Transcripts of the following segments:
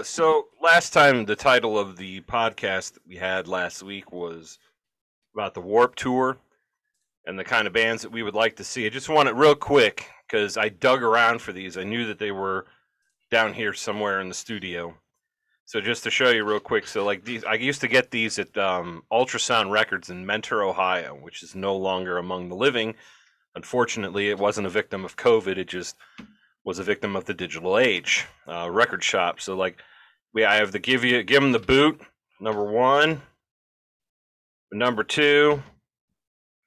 Uh, so last time the title of the podcast that we had last week was about the Warp Tour and the kind of bands that we would like to see. I just want it real quick because I dug around for these. I knew that they were down here somewhere in the studio. So just to show you real quick, so like these, I used to get these at um, Ultrasound Records in Mentor, Ohio, which is no longer among the living. Unfortunately, it wasn't a victim of COVID. It just was a victim of the digital age. Uh, record shop. So like, we I have the give you give them the boot number one, number two,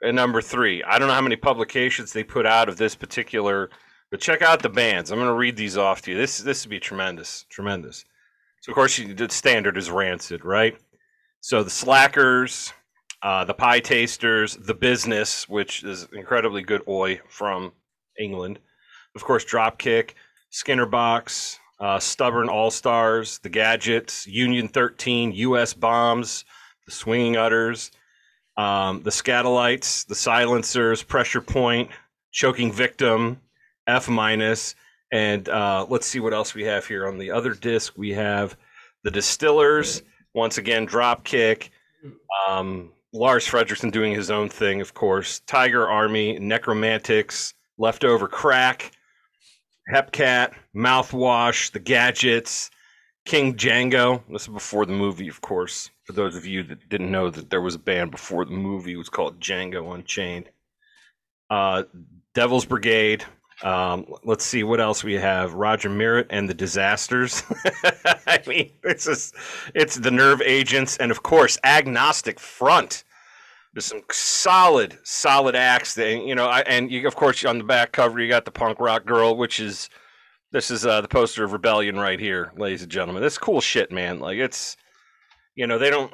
and number three. I don't know how many publications they put out of this particular, but check out the bands. I'm going to read these off to you. This this would be tremendous, tremendous. So of course, you, the standard is Rancid, right? So the Slackers, uh, the Pietasters, the Business, which is incredibly good oi from England. Of course, Dropkick, Skinner Box, uh, Stubborn All Stars, the Gadgets, Union 13, U.S. Bombs, the Swinging Utters, um, the Skatalites, the Silencers, Pressure Point, Choking Victim, F minus, and uh, let's see what else we have here on the other disc. We have the Distillers, once again, Dropkick, um, Lars Frederiksen doing his own thing, of course, Tiger Army, Nekromantix, Leftover Crack, Hepcat, Mouthwash, The Gadgets, King Django. This is before the movie, of course. For those of you that didn't know that there was a band before the movie, it was called Django Unchained. Uh, Devil's Brigade, um, let's see what else we have. Roger Miret and the Disasters. I mean, it's just, it's the Nerve Agents, and of course, Agnostic Front. There's some solid, solid acts. That, you know, I, and you, of course, on the back cover, you got the punk rock girl, which is this is uh, the poster of Rebellion right here, ladies and gentlemen. This cool shit, man. Like it's, you know, they don't,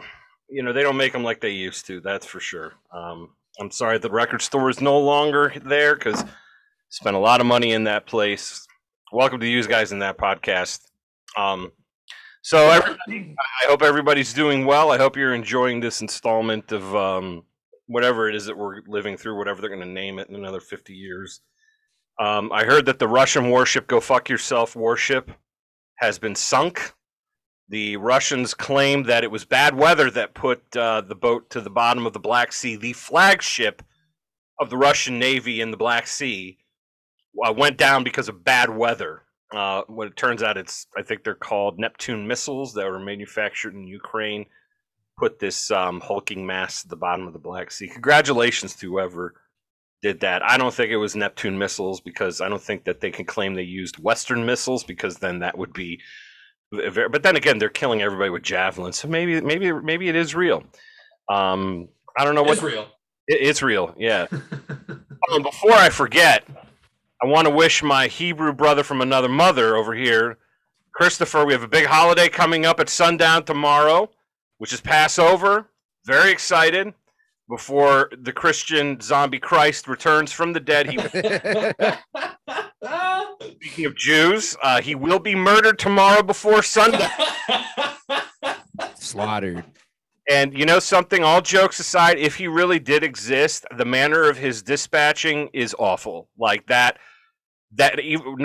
you know, they don't make them like they used to. That's for sure. Um, I'm sorry, the record store is no longer there because spent a lot of money in that place. Welcome to you guys in that podcast. Um, so I hope everybody's doing well. I hope you're enjoying this installment of um, whatever it is that we're living through, whatever they're going to name it in another 50 years. Um, I heard that the Russian warship "Go Fuck Yourself" warship has been sunk. The Russians claim that it was bad weather that put uh, the boat to the bottom of the Black Sea. The flagship of the Russian Navy in the Black Sea uh, went down because of bad weather. Uh, what it turns out, it's I think they're called Neptune missiles that were manufactured in Ukraine. Put this um, hulking mass at the bottom of the Black Sea. Congratulations to whoever did that. I don't think it was Neptune missiles because I don't think that they can claim they used Western missiles because then that would be. Very, but then again, they're killing everybody with javelins, so maybe maybe maybe it is real. Um, I don't know what It's real. it, it's real. Yeah. um, before I forget, I want to wish my Hebrew brother from another mother over here, Christopher. We have a big holiday coming up at sundown tomorrow, which is Passover. Very excited. Before the Christian zombie Christ returns from the dead, he speaking of Jews, uh, he will be murdered tomorrow before sundown. Slaughtered. And you know something? All jokes aside, if he really did exist, the manner of his dispatching is awful. Like that, that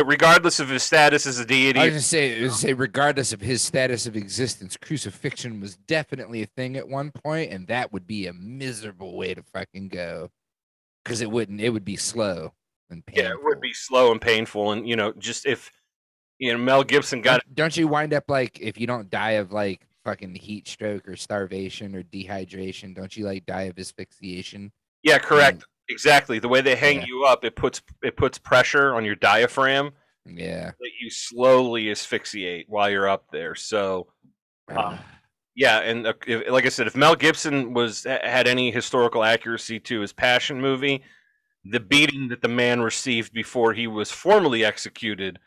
regardless of his status as a I was deity, gonna say, I was gonna say, regardless of his status of existence, crucifixion was definitely a thing at one point, and that would be a miserable way to fucking go, because it wouldn't. It would be slow and painful. yeah, it would be slow and painful. And you know, just if you know Mel Gibson got Don't, don't you wind up like if you don't die of like fucking heat stroke or starvation or dehydration? Don't you like die of asphyxiation? yeah, correct, exactly the way they hang Yeah. you up, it puts it puts pressure on your diaphragm Yeah. that you slowly asphyxiate while you're up there. So Uh, Yeah, and uh, if, like I said, if Mel Gibson was had any historical accuracy to his Passion movie, the beating that the man received before he was formally executed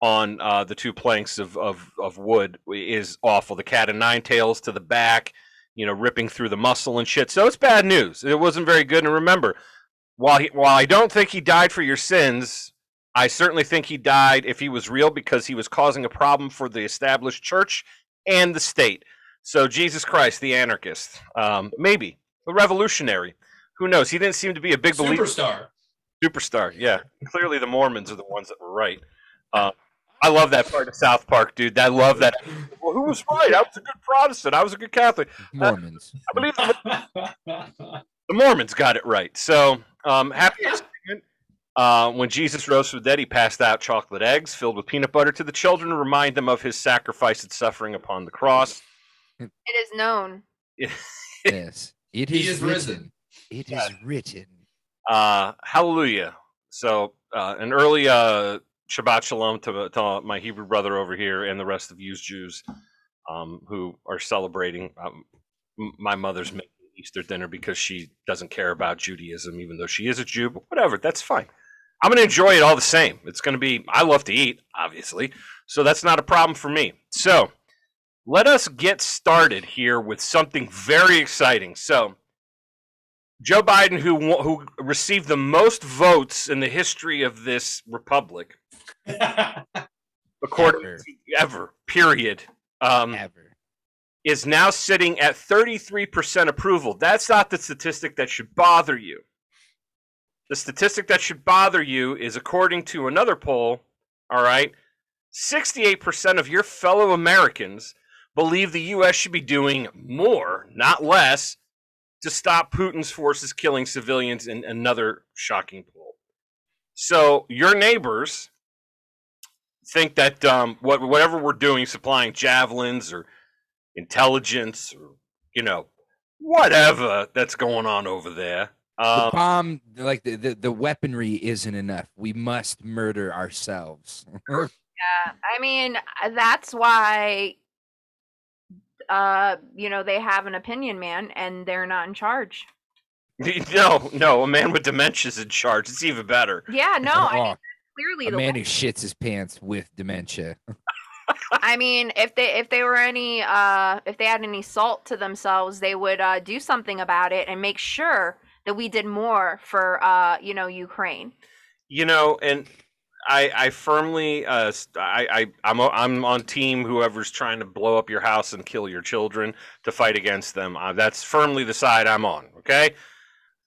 on uh, the two planks of, of, of wood is awful. The cat and nine tails to the back, you know, ripping through the muscle and shit. So it's bad news. It wasn't very good. And remember, while he, while I don't think he died for your sins, I certainly think he died if he was real because he was causing a problem for the established church and the state. So Jesus Christ, the anarchist, um, maybe the revolutionary. Who knows? He didn't seem to be a big believer. Superstar. Superstar, yeah. Clearly, the Mormons are the ones that were right. Uh, I love that part of South Park, dude. I love that. Well, who was right? I was a good Protestant. I was a good Catholic. Mormons. I believe the the Mormons got it right. So, um, happy Thanksgiving. Uh, when Jesus rose from the dead, he passed out chocolate eggs filled with peanut butter to the children to remind them of his sacrifice and suffering upon the cross. It is known. yes. it is, He is is written. risen. It is Yeah. written. Uh, hallelujah. So, uh, an early uh, Shabbat Shalom to, to my Hebrew brother over here and the rest of you Jews um, who are celebrating. Um, my mother's making Easter dinner because she doesn't care about Judaism, even though she is a Jew, but whatever, that's fine. I'm going to enjoy it all the same. It's going to be, I love to eat, obviously. So, that's not a problem for me. So, let us get started here with something very exciting. So, Joe Biden, who who received the most votes in the history of this republic, according Ever. to ever, period, um, Ever. Is now sitting at 33% approval. That's not the statistic that should bother you. The statistic that should bother you is according to another poll, all right, 68% of your fellow Americans believe the U.S. should be doing more, not less, to stop Putin's forces killing civilians in another shocking poll. So your neighbors think that um, what, whatever we're doing, supplying javelins or intelligence or you know whatever that's going on over there. The Um, bomb, like the, the, the weaponry isn't enough. We must murder ourselves. Yeah, I mean uh, that's why, uh, you know, they have an opinion man, and they're not in charge. no, no, a man with dementia is in charge. It's even better. Yeah, no, I mean, Oh, clearly a the man way- who shits his pants with dementia. I mean, if they if they were any uh if they had any salt to themselves, they would uh do something about it and make sure that we did more for uh you know Ukraine. You know, and I, I firmly, uh, I, I, I'm, o- I'm on team whoever's trying to blow up your house and kill your children to fight against them. Uh, that's firmly the side I'm on. Okay.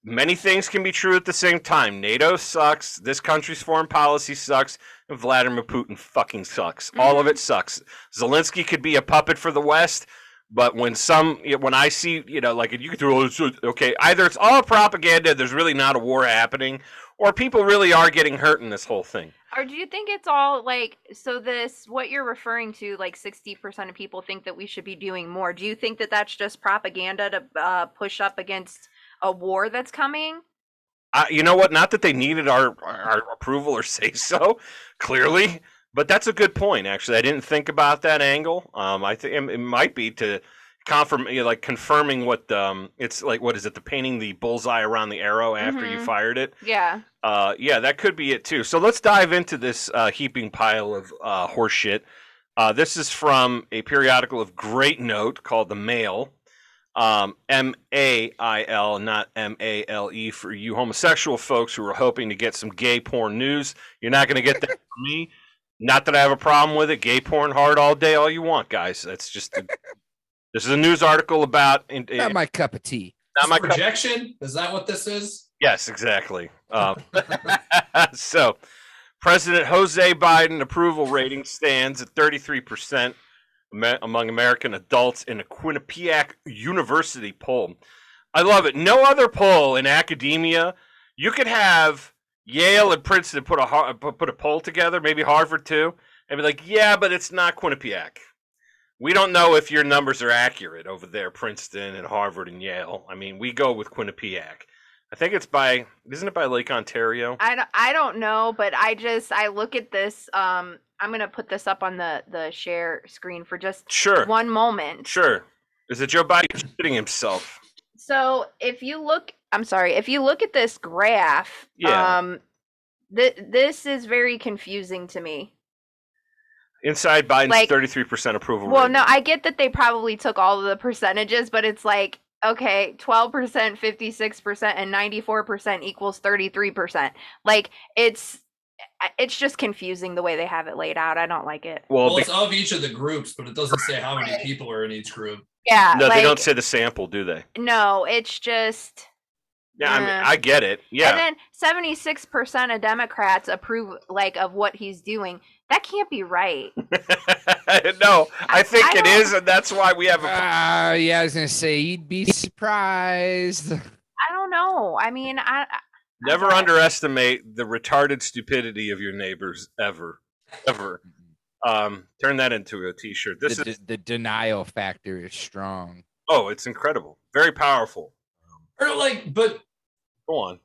Many things can be true at the same time. NATO sucks. This country's foreign policy sucks. And Vladimir Putin fucking sucks. All of it sucks. Zelensky could be a puppet for the West, but when some, when I see, you know, like you could throw, okay, either it's all propaganda, there's really not a war happening, or people really are getting hurt in this whole thing. Or do you think it's all like so this what you're referring to like 60% of people think that we should be doing more. Do you think that that's just propaganda to uh push up against a war that's coming? I, you know what? Not that they needed our, our approval or say so, clearly, but that's a good point. Actually, I didn't think about that angle. Um, I think it might be to confirm, you know, like confirming what um, it's like. What is it? The painting the bullseye around the arrow after you Mhm. fired it. Yeah. Uh, yeah, that could be it too. So let's dive into this uh, heaping pile of uh, horseshit. Uh, this is from a periodical of great note called The Mail. Um, M A I L, not M A L E, for you homosexual folks who are hoping to get some gay porn news. You're not going to get that from me. Not that I have a problem with it. Gay porn hard all day, all you want, guys. That's just. A, this is a news article about. In, Not my cup of tea. not my cup projection? Is that what this is? Yes, exactly. Um, so, President Jose Biden approval rating stands at 33% ame- among American adults in a Quinnipiac University poll. I love it. No other poll in academia. You could have Yale and Princeton put a put a poll together, maybe Harvard too, and be like, "Yeah, but it's not Quinnipiac." We don't know if your numbers are accurate over there, Princeton and Harvard and Yale. I mean, we go with Quinnipiac. I think it's by isn't it by Lake Ontario? I don't, I don't know, but I just I look at this um I'm going to put this up on the the share screen for just Sure. one moment. Sure. Is it Joe Biden shitting himself? So, if you look I'm sorry, if you look at this graph, Yeah. um th- this is very confusing to me. Inside Biden's Like- 33% approval Well, no, I get that they probably took all of the percentages, but it's like okay, 12%, 56% and 94% equals 33%. Like it's it's just confusing the way they have it laid out. I don't like it. well, Well, it's of each of the groups, but it doesn't say how many people are in each group. Yeah, no, like, they don't say the sample, do they? No, it's just Yeah, I mean, I get it. Yeah, And then 76% of Democrats approve like of what he's doing. That can't be right. no, I think I it don't- is, and that's why we have a. Ah, yeah, I was gonna say you'd be surprised. I don't know. I mean, I, I Never don't- underestimate the retarded stupidity of your neighbors, ever, ever. Um, turn that into a T-shirt. This the, is the denial factor is strong. oh, it's incredible, very powerful. Or like, but Go on.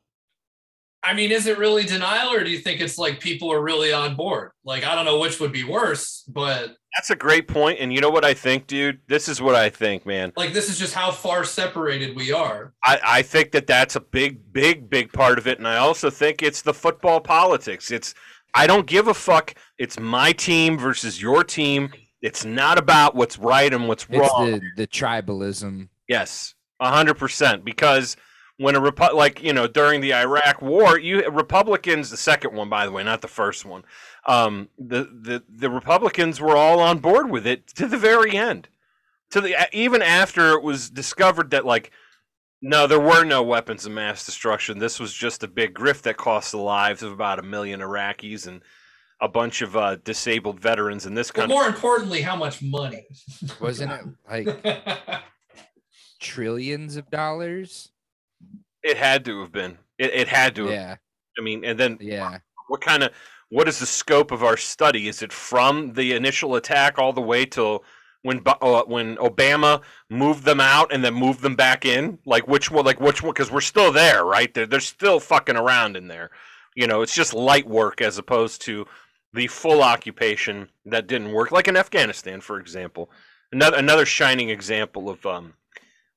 I mean, is it really denial, or do you think it's like people are really on board? Like, I don't know which would be worse, but That's a great point. point, and you know what I think, dude. This is what I think, man. like, this is just how far separated we are. I, I think that that's a big, big, big part of it, and I also think it's the football politics. It's I don't give a fuck. It's my team versus your team. It's not about what's right and what's It's wrong. the the tribalism. Yes, a hundred percent. Because when a Repu- like you know during the Iraq War, you Republicans, the second one by the way, not the first one, um, the the the Republicans were all on board with it to the very end, to the even after it was discovered that like. No, there were no weapons of mass destruction. This was just a big grift that cost the lives of about a million Iraqis and a bunch of uh, disabled veterans in this But country. more importantly, how much money? Wasn't it like trillions of dollars? It had to have been. It, it had to. Have. Yeah, I mean, and then yeah. what kind of what is the scope of our study? Is it from the initial attack all the way till when uh, when Obama moved them out and then moved them back in? Like which one? Like which one? Because we're still there, right? They're they're still fucking around in there. You know, it's just light work as opposed to the full occupation that didn't work, like in Afghanistan, for example. Another another shining example of um,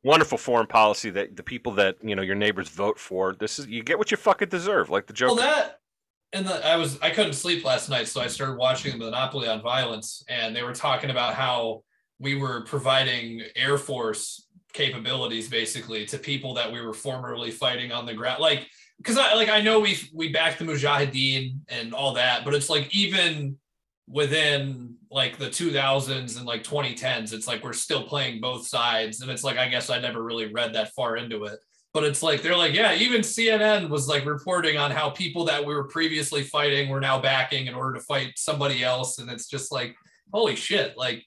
wonderful foreign policy that the people that you know your neighbors vote for. This is you get what you fucking deserve, like the joke. Well, that and the, I was I couldn't sleep last night, so I started watching the Monopoly on Violence, and they were talking about how we were providing Air Force capabilities basically to people that we were formerly fighting on the ground, like because I like I know we we backed the Mujahideen and all that, but it's like even within like the 2000s and like 2010s it's like we're still playing both sides and it's like i guess i never really read that far into it. But it's like they're like yeah even cnn was like reporting on how people that we were previously fighting were now backing in order to fight somebody else and it's just like holy shit like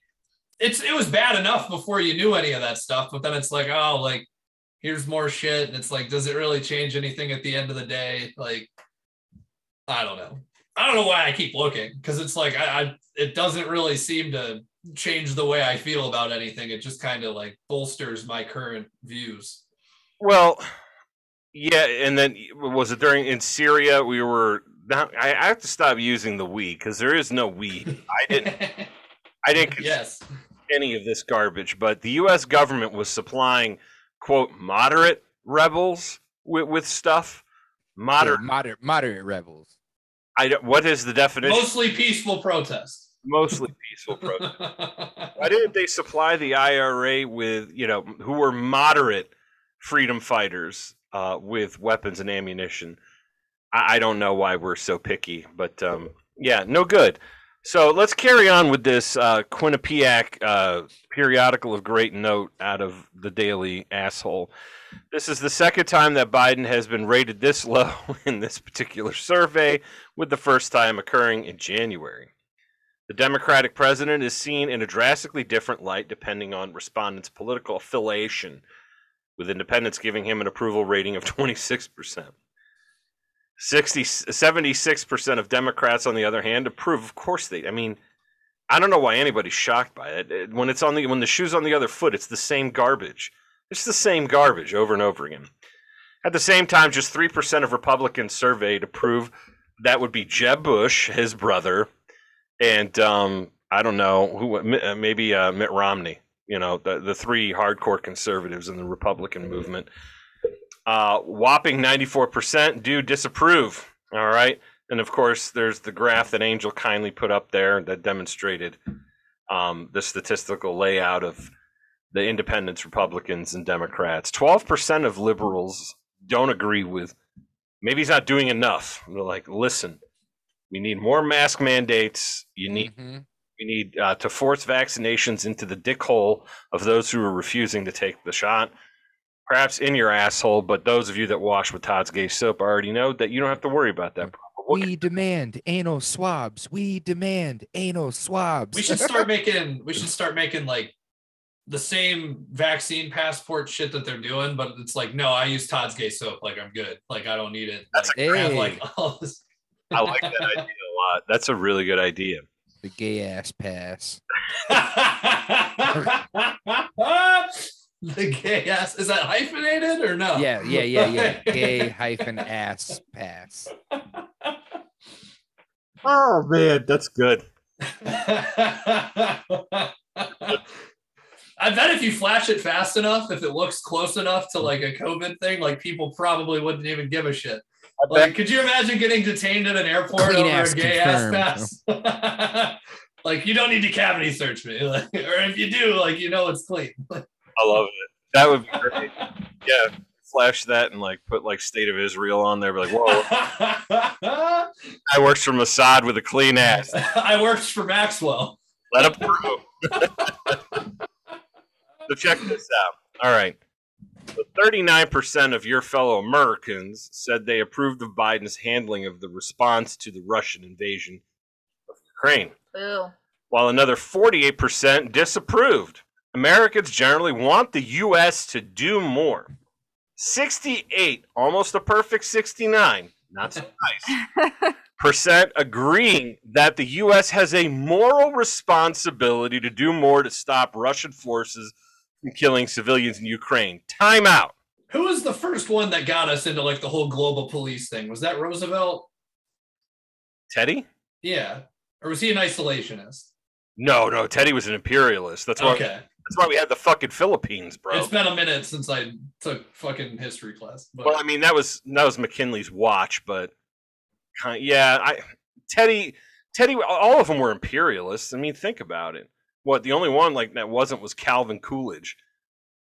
it's it was bad enough before you knew any of that stuff but then it's like oh like here's more shit and it's like does it really change anything at the end of the day? Like i don't know i don't know why i keep looking because it's like I, I it doesn't really seem to change the way i feel about anything it just kind of like bolsters my current views Well, yeah, and then was it during in Syria? We were. Now, I, I have to stop using the we because there is no we. I didn't. I didn't yes any of this garbage, but the U.S. government was supplying quote moderate rebels with, with stuff. Moderate. They're moderate moderate rebels. I don't, what is the definition? mostly peaceful protest Mostly peaceful protest. Why didn't they supply the IRA with, you know, who were moderate freedom fighters uh, with weapons and ammunition? I, I don't know why we're so picky, but um, yeah, no good. So let's carry on with this uh, Quinnipiac uh, periodical of great note out of the Daily Asshole. This is the second time that Biden has been rated this low in this particular survey, with the first time occurring in January. The Democratic president is seen in a drastically different light depending on respondents' political affiliation, with independents giving him an approval rating of 26%. 60, 76% of Democrats, on the other hand, approve. Of course they. I mean, I don't know why anybody's shocked by it. When it's on the when the shoe's on the other foot, it's the same garbage. It's the same garbage over and over again. At the same time, just 3% of Republicans surveyed approve. That would be Jeb Bush, his brother, and um, I don't know who, uh, maybe uh, Mitt Romney. You know, the the three hardcore conservatives in the Republican movement. Uh, whopping ninety four percent do disapprove. All right, and of course, there's the graph that Angel kindly put up there that demonstrated um, the statistical layout of the independents, Republicans, and Democrats. Twelve percent of liberals don't agree with. Maybe he's not doing enough. They're like, listen, we need more mask mandates. You need Mhm. we need uh, to force vaccinations into the dick hole of those who are refusing to take the shot. Perhaps in your asshole, but those of you that wash with Todd's Gay soap already know that you don't have to worry about that. problem. We'll We demand anal swabs. We demand anal swabs. We should start making. We should start making like the same vaccine passport shit that they're doing, but it's like, no, I use Todd's Gay soap. Like I'm good. Like I don't need it. That's like, I have, like all this. I like that idea a lot. That's a really good idea. the gay ass pass. the gay ass is that hyphenated or no? Yeah, yeah, yeah, yeah. Gay hyphen ass pass. Oh man, that's good. I bet if you flash it fast enough, if it looks close enough to like a COVID thing, like people probably wouldn't even give a shit. Like, could you imagine getting detained at an airport Clean over a gay confirmed. ass pass? like, you don't need to cavity search me, like, or if you do, like, you know it's clean. I love it. That would be great. Yeah, flash that and like put like State of Israel on there. Be like, whoa, I works for Mossad with a clean ass. I worked for Maxwell. Let him through. so check this out. All right. So 39% of your fellow Americans said they approved of Biden's handling of the response to the Russian invasion of Ukraine, Boo. while another 48% disapproved. Americans generally want the U.S. to do more. 68, almost a perfect 69, not so nice percent agreeing that the U.S. has a moral responsibility to do more to stop Russian forces from killing civilians in Ukraine. Time out. Who was the first one that got us into like the whole global police thing? Was that Roosevelt? Teddy? Yeah. Or was he an isolationist? No, no. Teddy was an imperialist. That's why. Okay. That's why we had the fucking Philippines, bro. It's been a minute since I took fucking history class. But Well, I mean, that was that was McKinley's watch, but yeah, I Teddy Teddy all of them were imperialists. I mean, think about it. What the only one like that wasn't was Calvin Coolidge.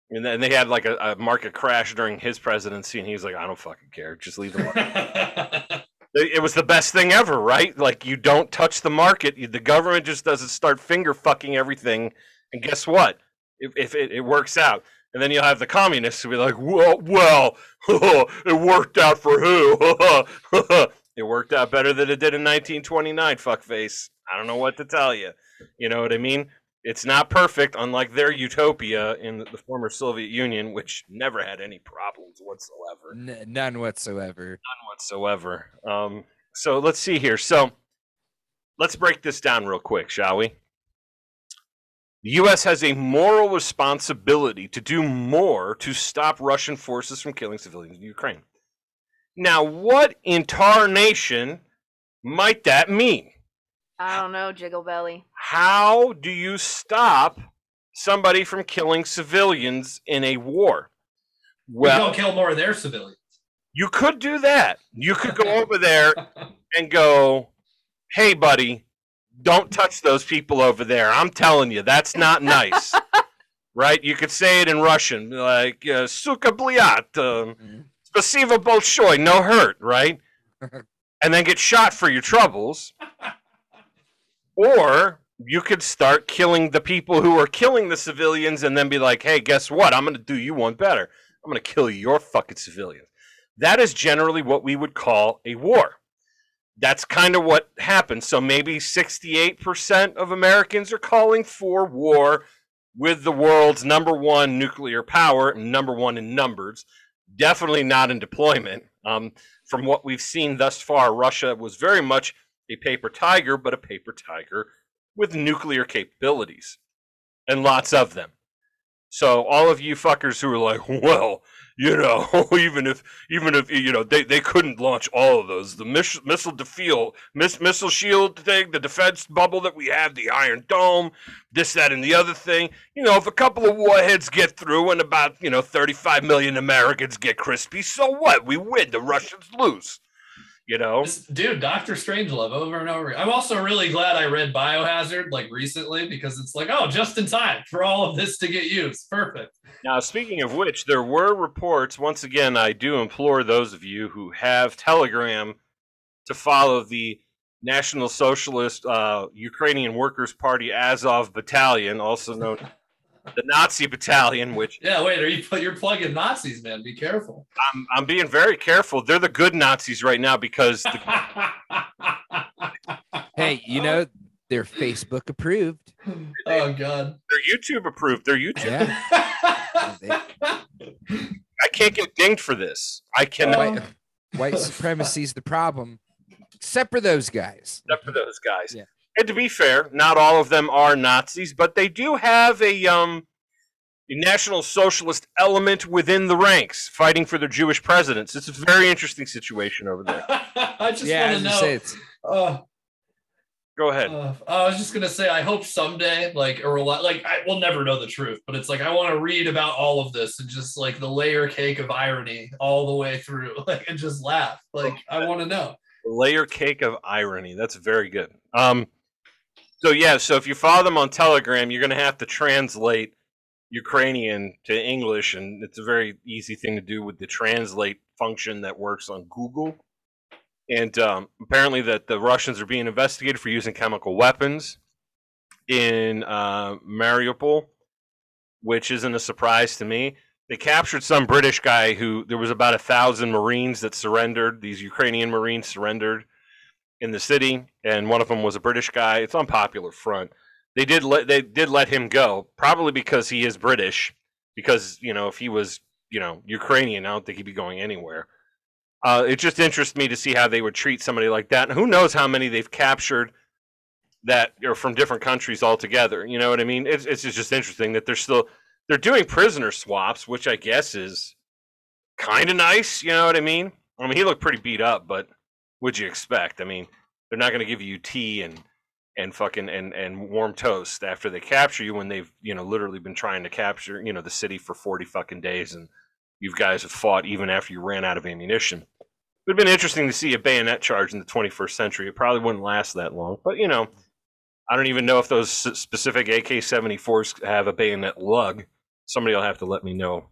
And then they had like a, a market crash during his presidency, and he was like, "I don't fucking care, just leave the market." it was the best thing ever, right? Like you don't touch the market, the government just doesn't start finger fucking everything, and guess what? If, if it, it works out, and then you'll have the communists who be like, "Well, well, it worked out for who? it worked out better than it did in 1929." Fuckface. I don't know what to tell you. You know what I mean? It's not perfect, unlike their utopia in the former Soviet Union, which never had any problems whatsoever N- none whatsoever. none whatsoever. Um, so let's see here. So let's break this down real quick, shall we? The U.S. has a moral responsibility to do more to stop Russian forces from killing civilians in Ukraine. Now, what in tarnation might that mean? I don't know, Jiggle Belly. How do you stop somebody from killing civilians in a war? Well, we Well, don't kill more of their civilians. you could do that. You could go over there and go, "Hey, buddy, don't touch those people over there. I'm telling you, that's not nice." right? You could say it in Russian, like uh, "Suka bliat," Mhm. Bolshoi," no hurt, right? and then get shot for your troubles. Or you could start killing the people who are killing the civilians and then be like, hey, guess what? I'm going to do you one better. I'm going to kill your fucking civilians. That is generally what we would call a war. That's kind of what happened. So maybe 68% of Americans are calling for war with the world's number one nuclear power, number one in numbers. Definitely not in deployment. Um, from what we've seen thus far, Russia was very much a paper tiger, but a paper tiger with nuclear capabilities and lots of them. So all of you fuckers who are like, well, you know, even if even if you know they, they couldn't launch all of those, the miss, missile defeal, miss, missile shield thing, the defense bubble that we have, the Iron Dome, this, that, and the other thing. You know, if a couple of warheads get through and about you know 35 million Americans get crispy, so what? We win. The Russians lose. You know. Dude, Doctor Strangelove over and over. I'm also really glad I read Biohazard like recently because it's like, oh, just in time for all of this to get used. Perfect. Now, speaking of which, there were reports. Once again, I do implore those of you who have Telegram to follow the National Socialist uh, Ukrainian Workers' Party Azov Battalion, also known the Nazi battalion, which yeah, wait, are you you're plugging Nazis, man? Be careful. I'm, I'm being very careful. They're the good Nazis right now because the, Hey, you know they're Facebook approved. oh god. they're YouTube approved. They're YouTube. Yeah. I can't get dinged for this. I cannot, Oh. White, um, supremacy is the problem, except for those guys. except for those guys. Yeah. And to be fair, not all of them are Nazis, but they do have a um National Socialist element within the ranks, fighting for their Jewish presidents. It's a very interesting situation over there. I just yeah, want to I say, know. it's Uh, Go ahead. uh, I was just gonna say, I hope someday, like or like, I will never know the truth, but it's like I want to read about all of this and just like the layer cake of irony all the way through, like, and just laugh. Like, I want to know. layer cake of irony. That's very good. Um, so yeah, so if you follow them on Telegram, you're going to have to translate Ukrainian to English, and it's a very easy thing to do with the translate function that works on Google. And um, apparently, that the Russians are being investigated for using chemical weapons in uh, Mariupol, which isn't a surprise to me. They captured some British guy who there was about a thousand Marines that surrendered. These Ukrainian Marines surrendered in the city, and one of them was a British guy. It's on Popular Front. They did let they did let him go, probably because he is British. Because you know, if he was you know Ukrainian, I don't think he'd be going anywhere. Uh, it just interests me to see how they would treat somebody like that, and who knows how many they've captured that are from different countries altogether. You know what I mean? It's it's just interesting that they're still they're doing prisoner swaps, which I guess is kind of nice. You know what I mean? I mean, he looked pretty beat up, but what'd you expect? I mean, they're not going to give you tea and and fucking and and warm toast after they capture you when they've you know literally been trying to capture you know the city for forty fucking days and you guys have fought even after you ran out of ammunition. It would have been interesting to see a bayonet charge in the 21st century. It probably wouldn't last that long, but you know, I don't even know if those specific AK-74s have a bayonet lug. Somebody will have to let me know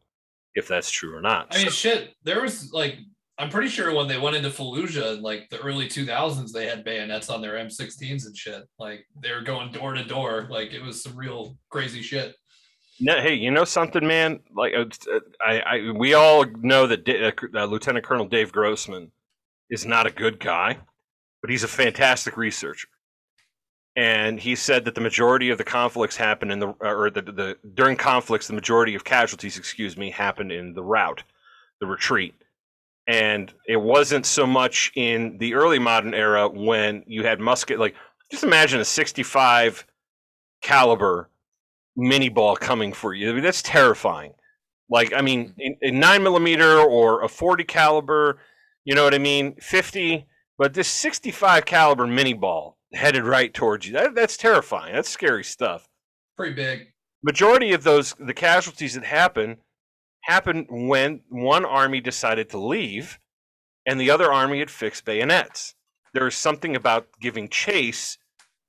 if that's true or not. I mean, shit. There was like, I'm pretty sure when they went into Fallujah in like the early 2000s, they had bayonets on their M16s and shit. Like they were going door to door. Like it was some real crazy shit. No, hey, you know something, man? Like, uh, I, I, we all know that Da- uh, uh, Lieutenant Colonel Dave Grossman is not a good guy, but he's a fantastic researcher. And he said that the majority of the conflicts happen in the, or the, the during conflicts, the majority of casualties, excuse me, happened in the route, the retreat. And it wasn't so much in the early modern era when you had musket. Like, just imagine a 65 caliber minié ball coming for you. I mean, that's terrifying. Like, I mean, mm-hmm. in, in nine millimeter or a 40 caliber, you know what I mean? 50, but this 65 caliber minié ball headed right towards you. That, that's terrifying. That's scary stuff. Pretty big. Majority of those, the casualties that happen, happen when one army decided to leave and the other army had fixed bayonets. There is something about giving chase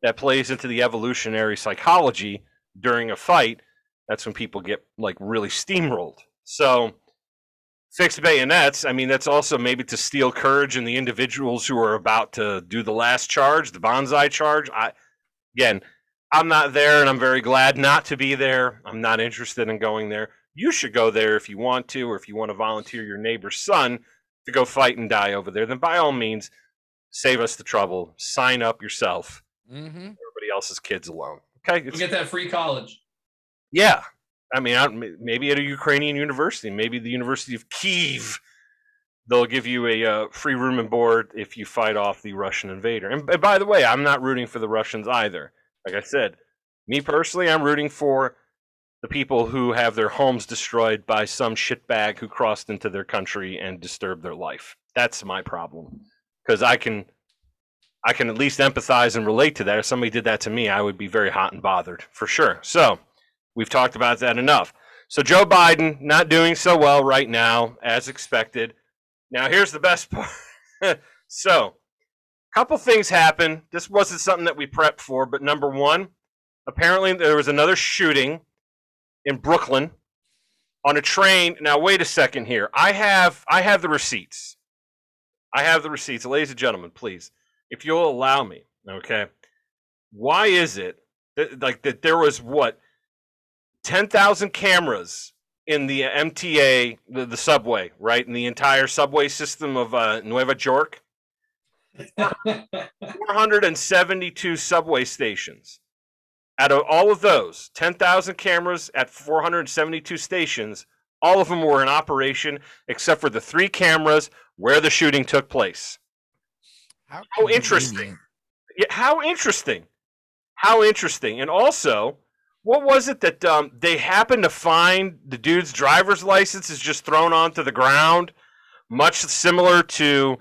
that plays into the evolutionary psychology during a fight. That's when people get like really steamrolled. So, fixed bayonets, I mean, that's also maybe to steal courage in the individuals who are about to do the last charge, the banzai charge. I, again, I'm not there and I'm very glad not to be there. I'm not interested in going there. You should go there if you want to, or if you want to volunteer your neighbor's son to go fight and die over there, then by all means, save us the trouble. Sign up yourself. Mm-hmm. Everybody else's kids alone. Okay? You get that free college. yeah. I mean, I, maybe at a Ukrainian university, maybe the University of Kiev, they'll give you a uh, free room and board if you fight off the Russian invader. And, and by the way, I'm not rooting for the Russians either. Like I said, me personally, I'm rooting for the people who have their homes destroyed by some shitbag who crossed into their country and disturbed their life. That's my problem. Because I can, I can at least empathize and relate to that. If somebody did that to me, I would be very hot and bothered for sure. So, we've talked about that enough. So Joe Biden not doing so well right now, as expected. Now here's the best part. so, a couple things happened. This wasn't something that we prepped for, but number one, apparently there was another shooting in Brooklyn on a train. Now wait a second here. I have I have the receipts. I have the receipts, ladies and gentlemen. Please, if you'll allow me, okay. Why is it that, like that? There was what 10,000 cameras in the MTA, the, the subway, right? In the entire subway system of uh, Nueva York. 472 subway stations. Out of all of those, 10,000 cameras at 472 stations, all of them were in operation except for the three cameras where the shooting took place. How Oh, interesting. Yeah, how interesting. How interesting. And also, what was it that um, they happened to find the dude's driver's license is just thrown onto the ground, much similar to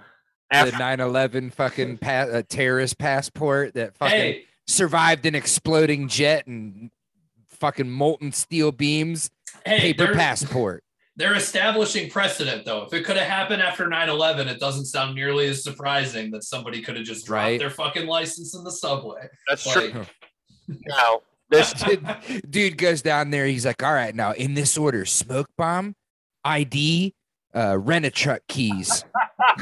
The after 9/11 fucking pa- uh, terrorist passport that fucking hey, survived an exploding jet and fucking molten steel beams. hey, paper passport. they're establishing precedent though. If it could have happened after 9-11, it doesn't sound nearly as surprising that somebody could have just dropped Right. their fucking license in the subway. that's Like, true. Now, this Dude, dude goes down there. He's like, "All right, now in this order: smoke bomb, ID, uh, rent a truck keys."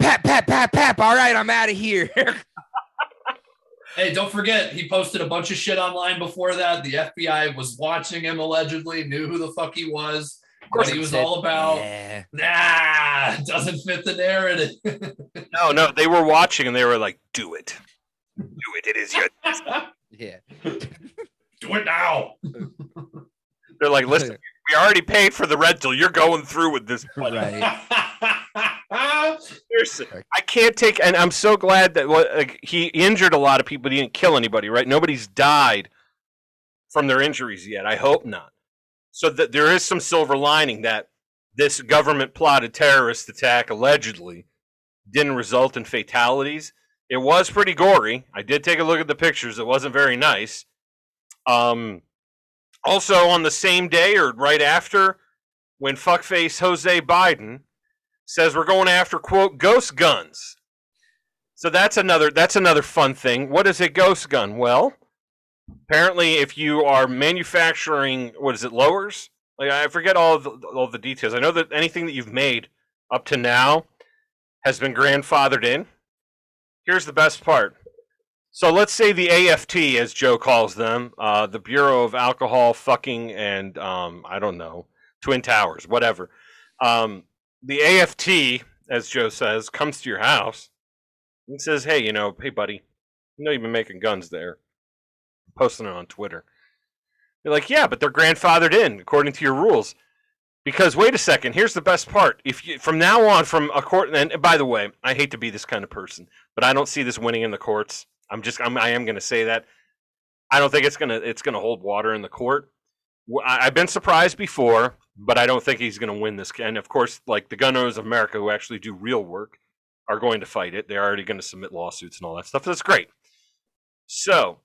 pap, pap, pap, pap. All right, I'm out of here. Hey, don't forget, he posted a bunch of shit online before that. The FBI was watching him allegedly, knew who the fuck he was, what he was Said, all about. Yeah. Nah, doesn't fit the narrative. no, no, they were watching and they were like, "Do it, do it. It is your." Yeah. Do it now. They're like, "Listen, we already paid for the rental. You're going through with this." right. Seriously, I can't take, and I'm so glad that what like, he injured a lot of people. He didn't kill anybody, right? Nobody's died from their injuries yet. I hope not. So that there is some silver lining that this government plotted terrorist attack allegedly didn't result in fatalities. It was pretty gory. I did take a look at the pictures. It wasn't very nice. Um, also on the same day or right after, when fuckface Jose Biden says we're going after quote ghost guns. So that's another that's another fun thing. What is a ghost gun? Well, apparently if you are manufacturing what is it lowers? Like I forget all the, all the details. I know that anything that you've made up to now has been grandfathered in. Here's the best part. So let's say the AFT, as Joe calls them, uh, the Bureau of Alcohol, Fucking, and um, I don't know, Twin Towers, whatever. Um, the AFT, as Joe says, comes to your house and says, "Hey, you know, hey, buddy, you know you've been making guns there, posting it on Twitter." You're like, "Yeah, but they're grandfathered in according to your rules." Because wait a second, here's the best part. If you from now on, from a court, and by the way, I hate to be this kind of person, but I don't see this winning in the courts. I'm just, I'm, I am going to say that. I don't think it's gonna, it's gonna hold water in the court. I- I've been surprised before, but I don't think he's going to win this. And of course, like the gun owners of America who actually do real work are going to fight it. They're already going to submit lawsuits and all that stuff. That's great. So,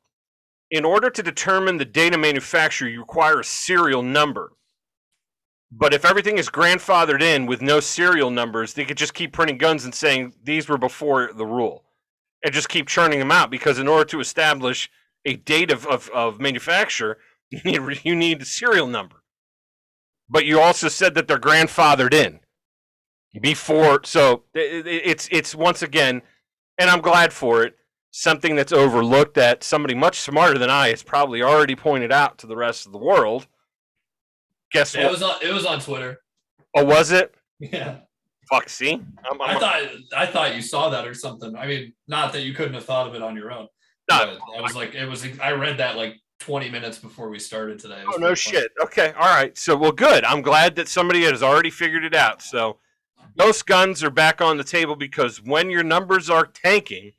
in order to determine the data manufacturer, you require a serial number. But if everything is grandfathered in with no serial numbers, they could just keep printing guns and saying these were before the rule and just keep churning them out because in order to establish a date of, of, of manufacture, you need, you need a serial number but you also said that they're grandfathered in before so it, it- it's it's once again and i'm glad for it something that's overlooked that somebody much smarter than i has probably already pointed out to the rest of the world guess It what was on. It was on Twitter. oh was it Yeah, fuck see I'm, I I'm, thought. I thought you saw that or something. I mean, not that you couldn't have thought of it on your own. No, I was like, it was. I read that like 20 minutes before we started today. Oh no pretty funny. shit okay all right so well good i'm glad that somebody has already figured it out so ghost guns are back on the table because when your numbers are tanking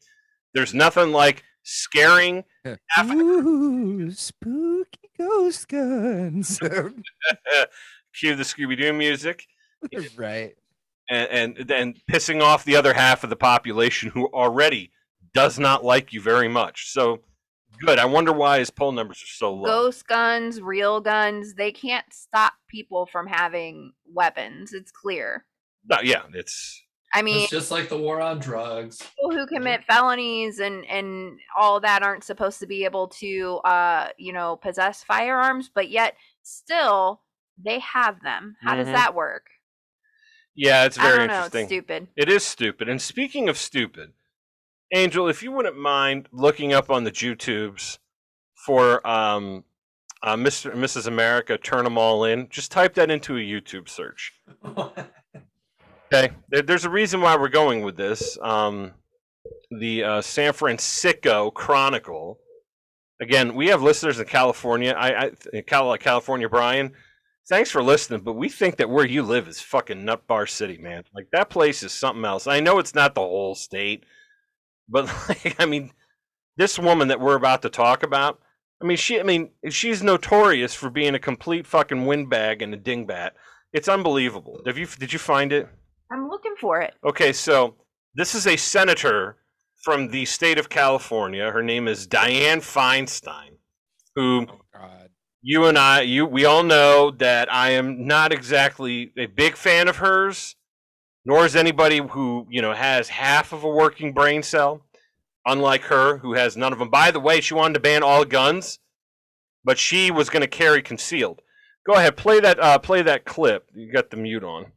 there's nothing like scaring Half- Ooh, spooky ghost guns. cue the Scooby Doo music, right. And, and then pissing off the other half of the population who already does not like you very much. So good. I wonder why his poll numbers are so low. Ghost guns, real guns, they can't stop people from having weapons. It's clear. No, yeah, it's I mean, It's just like the war on drugs. people who commit felonies and and all that aren't supposed to be able to uh you know possess firearms but yet still they have them how Mhm. does that work yeah, it's very i very don't know it's stupid It is stupid. And speaking of stupid, Angel, if you wouldn't mind looking up on the YouTubes for um uh, Mr. and Mrs. America, turn them all in. Just type that into a YouTube search. Okay, there, there's a reason why we're going with this. Um, the uh, San Francisco Chronicle. Again, we have listeners in California. I, I California, Brian. Thanks for listening, but we think that where you live is fucking nut bar city, man. Like that place is something else. I know it's not the whole state, but like, I mean, this woman that we're about to talk about. I mean, she. I mean, she's notorious for being a complete fucking windbag and a dingbat. It's unbelievable. Have you? Did you find it? I'm looking for it. Okay, so this is a senator from the state of California. Her name is Dianne Feinstein, who Oh God. You and I, you, we all know that I am not exactly a big fan of hers, nor is anybody who you know has half of a working brain cell. Unlike her, who has none of them. By the way, she wanted to ban all guns, but she was going to carry concealed. Go ahead, play that. Uh, play that clip. You got the mute on.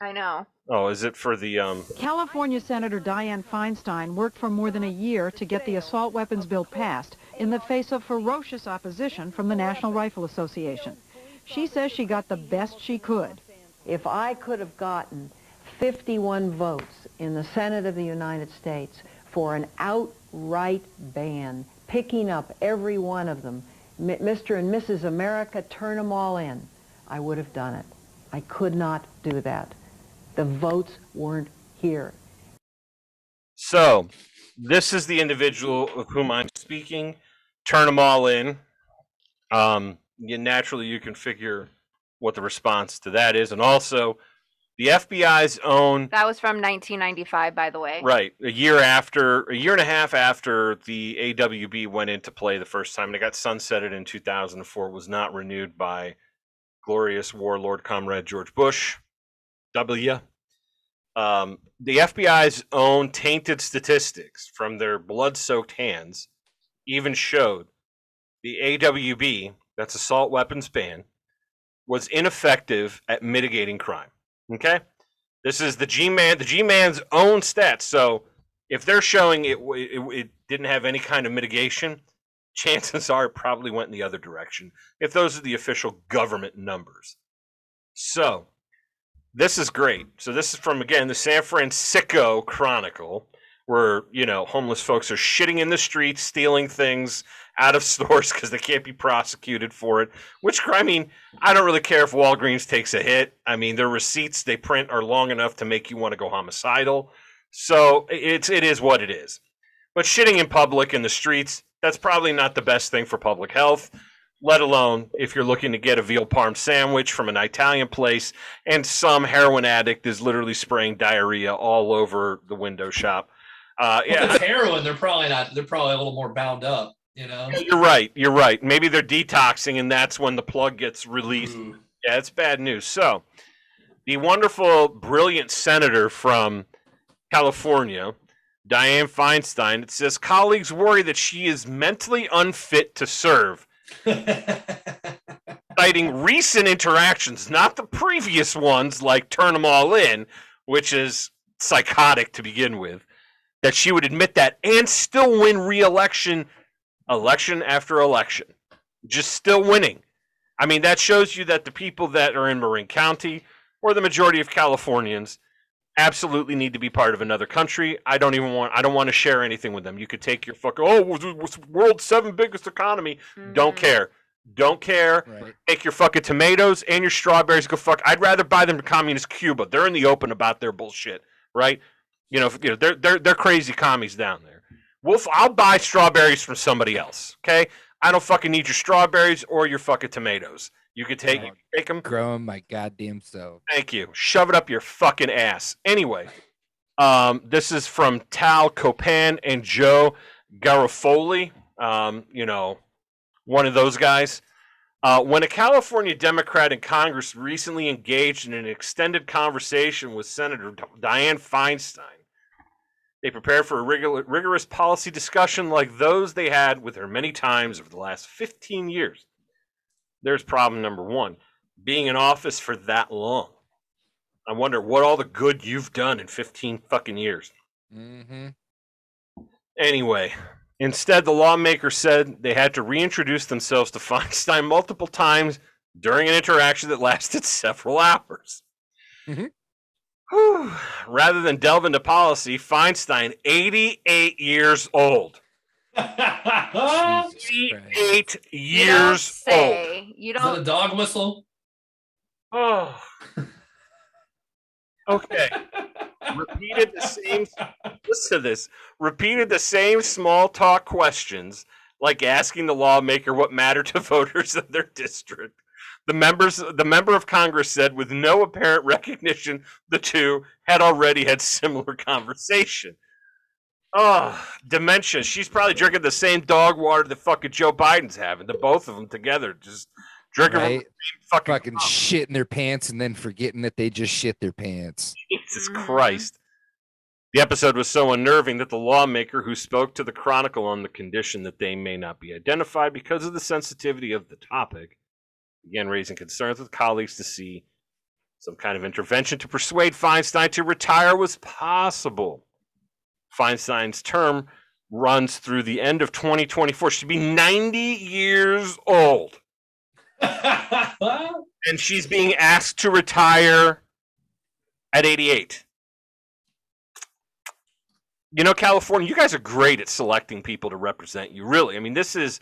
I know. Oh, is it for the um? California Senator Dianne Feinstein worked for more than a year to get the assault weapons bill passed in the face of ferocious opposition from the National Rifle Association. She says she got the best she could. If I could have gotten 51 votes in the Senate of the United States for an outright ban, picking up every one of them, Mr. and Mrs. America, turn them all in, I would have done it. I could not do that. The votes weren't here. So, this is the individual of whom I'm speaking. Turn them all in. Um, you, naturally, you can figure what the response to that is, and also the FBI's own That was from 1995, by the way. right a year after, a year and a half after the AWB went into play the first time, and it got sunsetted in 2004. Was not renewed by glorious warlord comrade George Bush. W. Um, the FBI's own tainted statistics from their blood soaked hands even showed the AWB, that's assault weapons ban, was ineffective at mitigating crime. Okay? This is the G Man, the G Man's own stats. So if they're showing it, it, it didn't have any kind of mitigation, chances are it probably went in the other direction. If those are the official government numbers. So this is great. So this is from again the San Francisco Chronicle, where you know homeless folks are shitting in the streets, stealing things out of stores because they can't be prosecuted for it. Which I mean, I don't really care if Walgreens takes a hit. I mean, their receipts they print are long enough to make you want to go homicidal. So it's it is what it is. But shitting in public in the streets, that's probably not the best thing for public health let alone if you're looking to get a veal parm sandwich from an Italian place and some heroin addict is literally spraying diarrhea all over the window shop. Uh, Well, yeah, if it's heroin, they're probably not. They're probably a little more bound up. You know. you're right. You're right. Maybe they're detoxing and that's when the plug gets released. Ooh. Yeah, it's bad news. So, the wonderful, brilliant senator from California, Dianne Feinstein, it says colleagues worry that she is mentally unfit to serve citing recent interactions, not the previous ones like turn them all in, which is psychotic to begin with, that she would admit that and still win re-election election after election. Just still winning. I mean, that shows you that the people that are in Marin County or the majority of Californians absolutely need to be part of another country. I don't even want I don't want to share anything with them. You could take your fucking oh, world's seventh biggest economy. Don't Mhm. care. Don't care. Right. Take your fucking tomatoes and your strawberries. Go fuck. I'd rather buy them to communist Cuba. They're in the open about their bullshit, right? You know, you know, they're they're they're crazy commies down there. We'll, f- I'll buy strawberries from somebody else. Okay, I don't fucking need your strawberries or your fucking tomatoes. You could take Right. take them. Growing my goddamn self. Thank you. Shove it up your fucking ass. Anyway, um, this is from Tal Copan and Joe Garofoli. Um, you know, one of those guys. Uh, when a California Democrat in Congress recently engaged in an extended conversation with Senator Dianne Feinstein, they prepared for a rigor- rigorous policy discussion like those they had with her many times over the last 15 years. There's problem number one being in office for that long. I wonder what all the good you've done in 15 fucking years. Mm-hmm. Anyway, Instead, the lawmaker said they had to reintroduce themselves to Feinstein multiple times during an interaction that lasted several hours. Mhm. Whew. Rather than delve into policy, Feinstein, 88 years old. Jesus Christ. 88 You don't years old. say. You Is that a don't. The dog whistle? Oh. Okay. Repeated the same. Listen to this. Repeated the same small talk questions, like asking the lawmaker what mattered to voters of their district. The members, the member of Congress said, with no apparent recognition, the two had already had similar conversation. Oh, dementia. She's probably drinking the same dog water that fucking Joe Biden's having. The both of them together, just drinking from the Right? same fucking, Fucking cup. shit in their pants and then forgetting that they just shit their pants. Jesus Mhm. Christ. The episode was so unnerving that the lawmaker who spoke to the Chronicle on the condition that they may not be identified because of the sensitivity of the topic began raising concerns with colleagues to see some kind of intervention to persuade Feinstein to retire was possible. Feinstein's term runs through the end of 2024. She'd be 90 years old, and she's being asked to retire at 88. You know, California, you guys are great at selecting people to represent you. Really, I mean, this is.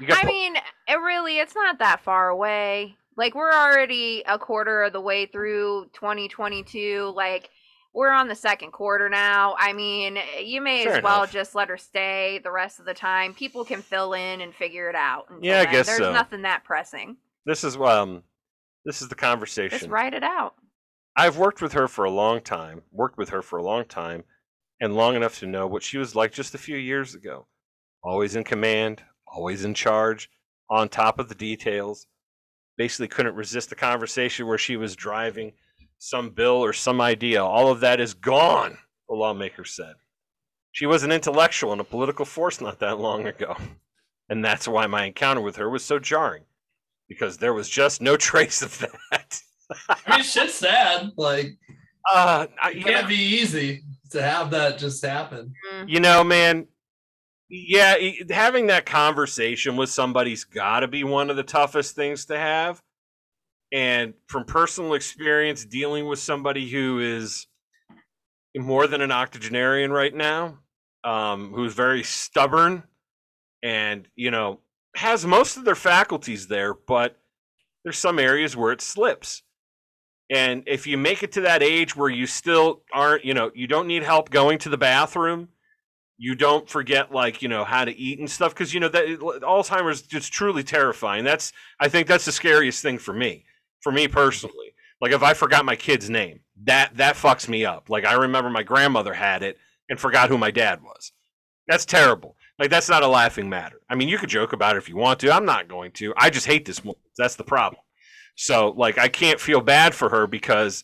You got I mean, it really, it's not that far away. Like we're already a quarter of the way through 2022. Like we're on the second quarter now. I mean, you may as well enough. just let her stay the rest of the time. People can fill in and figure it out. Yeah, I guess There's so. nothing that pressing. this is um, this is the conversation. Just conversation. write it out. I've worked with her for a long time. Worked with her for a long time, and long enough to know what she was like just a few years ago. Always in command, always in charge, on top of the details. Basically, couldn't resist the conversation where she was driving some bill or some idea. All of that is gone. The lawmaker said. She was an intellectual and a political force not that long ago, and that's why my encounter with her was so jarring, because there was just no trace of that. I mean, shit's sad. Like, Uh, I, it can't know- be easy to have that just happen. Mm. You know, man. Yeah, having that conversation with somebody's got to be one of the toughest things to have. And from personal experience, dealing with somebody who is more than an octogenarian right now, um, who's very stubborn and, you know, has most of their faculties there, but there's some areas where it slips. And if you make it to that age where you still aren't, you know, you don't need help going to the bathroom, you don't forget like, you know, how to eat and stuff because you know that Alzheimer's just truly terrifying. That's I think that's the scariest thing for me. For me personally. Like if I forgot my kid's name, that that fucks me up. Like I remember my grandmother had it and forgot who my dad was. That's terrible. Like that's not a laughing matter. I mean, you could joke about it if you want to. I'm not going to. I just hate this woman. That's the problem. So, like, I can't feel bad for her because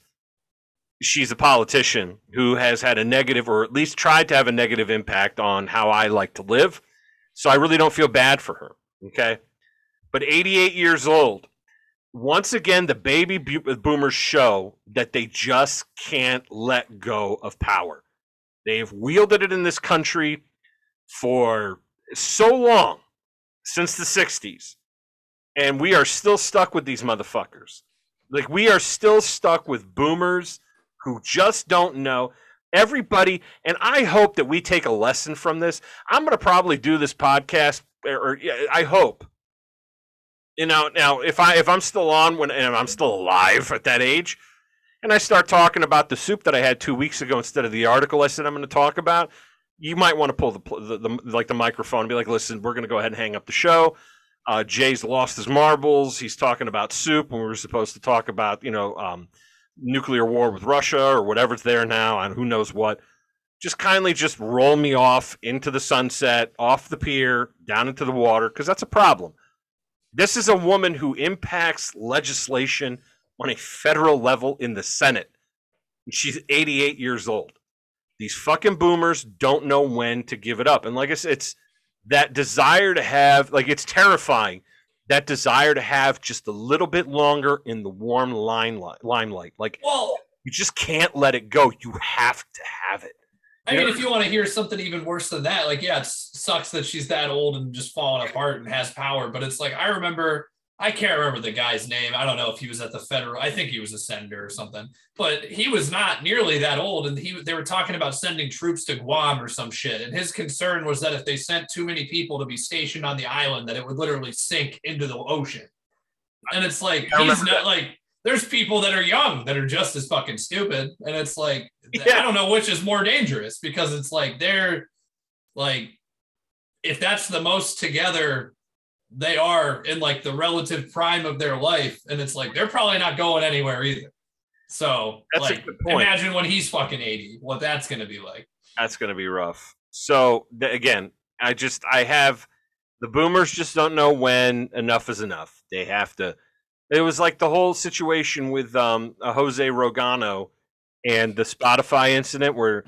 she's a politician who has had a negative, or at least tried to have a negative impact on how I like to live. So, I really don't feel bad for her. Okay. But 88 years old, once again, the baby uh, boomers show that they just can't let go of power. They've wielded it in this country for so long since the 60s and we are still stuck with these motherfuckers. Like we are still stuck with boomers who just don't know everybody. And I hope that we take a lesson from this. I'm going to probably do this podcast, or, or I hope. You know, now if I if I'm still on when and I'm still alive at that age, and I start talking about the soup that I had two weeks ago instead of the article I said I'm going to talk about, you might want to pull the, the, the like the microphone and be like, "Listen, we're going to go ahead and hang up the show." Uh, Jay's lost his marbles. He's talking about soup when we were supposed to talk about, you know, um, nuclear war with Russia or whatever's there now and who knows what. Just kindly just roll me off into the sunset, off the pier, down into the water, because that's a problem. This is a woman who impacts legislation on a federal level in the Senate. She's 88 years old. These fucking boomers don't know when to give it up. And like I said, it's that desire to have like it's terrifying that desire to have just a little bit longer in the warm limelight limelight like Well, you just can't let it go you have to have it I mean, if you want to hear something even worse than that, like, yeah, it sucks that she's that old and just falling apart and has power. But it's like I remember, I can't remember the guy's name. I don't know if he was at the federal. I think he was a senator or something. But he was not nearly that old, and he they were talking about sending troops to Guam or some shit. And his concern was that if they sent too many people to be stationed on the island, that it would literally sink into the ocean. And it's like he's not like there's people that are young that are just as fucking stupid. And it's like, I don't know which is more dangerous because it's like they're like, if that's the most together they are in like the relative prime of their life, and it's like they're probably not going anywhere either. So, That's like, imagine when he's fucking 80, what that's going to be like. That's going to be rough. So again, I just I have the boomers just don't know when enough is enough. They have to. It was like the whole situation with um, uh, Joe Rogan and the Spotify incident where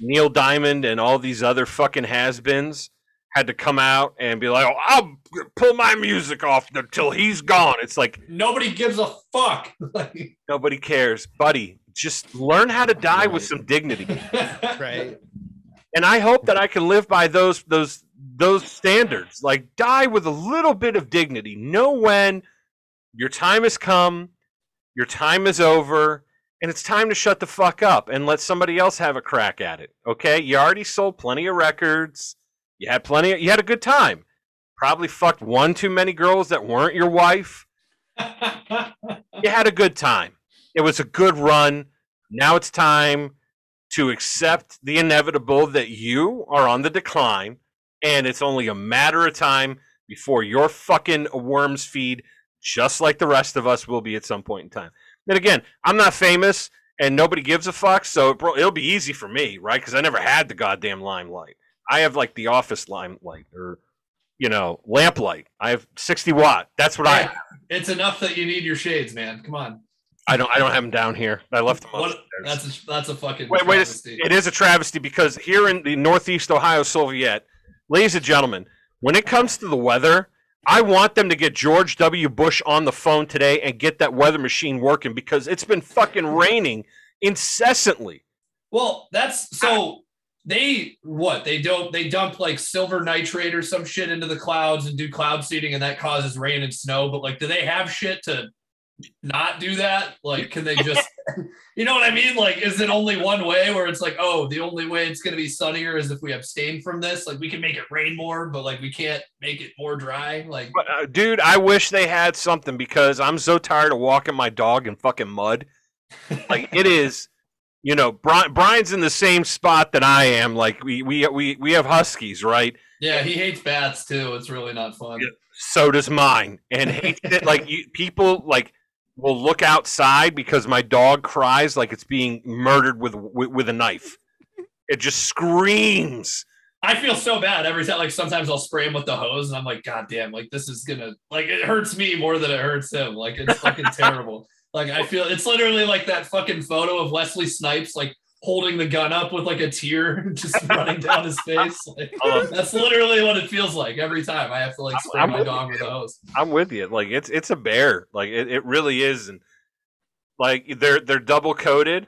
Neil Diamond and all these other fucking has-beens had to come out and be like, "Oh, I'll pull my music off until he's gone." It's like Nobody gives a fuck. Nobody cares, buddy. Just learn how to die with some dignity. Right. and I hope that I can live by those those those standards. Like die with a little bit of dignity. Know when your time has come, your time is over, and it's time to shut the fuck up and let somebody else have a crack at it. Okay? You already sold plenty of records. You had plenty of, you had a good time. Probably fucked one too many girls that weren't your wife. You had a good time. It was a good run. Now it's time to accept the inevitable that you are on the decline and it's only a matter of time before your fucking worms feed just like the rest of us will be at some point in time. And again, I'm not famous and nobody gives a fuck, so it, it'll be easy for me, right? Because I never had the goddamn limelight. I have like the office limelight or, you know, lamplight. I have 60 watt. That's what I Yeah, it's enough that you need your shades, man. Come on. I don't I don't have them down here. I left them What, that's a, that's a fucking Wait, wait, travesty. it is a travesty because here in the Northeast Ohio Soviet, ladies and gentlemen, when it comes to the weather, I want them to get George W. Bush on the phone today and get that weather machine working because it's been fucking raining incessantly. Well, that's so they what they don't they dump like silver nitrate or some shit into the clouds and do cloud seeding and that causes rain and snow. But like, do they have shit to not do that? Like, can they just you know what I mean? Like, is it only one way where it's like, oh, the only way it's gonna be sunnier is if we abstain from this? Like, we can make it rain more, but like we can't make it more dry. Like, But, uh, dude, I wish they had something because I'm so tired of walking my dog in fucking mud. Like it is, you know, Brian, Brian's in the same spot that I am. Like we we we we have huskies, right? yeah, he hates bats too. It's really not fun. Yeah. so does mine and hates it like you, people like will look outside because my dog cries like it's being murdered with with, with a knife it just screams I feel so bad every time. Like sometimes I'll spray him with the hose, and I'm like, God damn! Like this is gonna like it hurts me more than it hurts him. Like it's fucking terrible. Like I feel it's literally like that fucking photo of Wesley Snipes like holding the gun up with like a tear just running down his face. Like, Oh. that's literally what it feels like every time I have to like spray I'm my dog you. with a hose. i'm with you like it's it's a bear like it, it really is and like they're they're double coated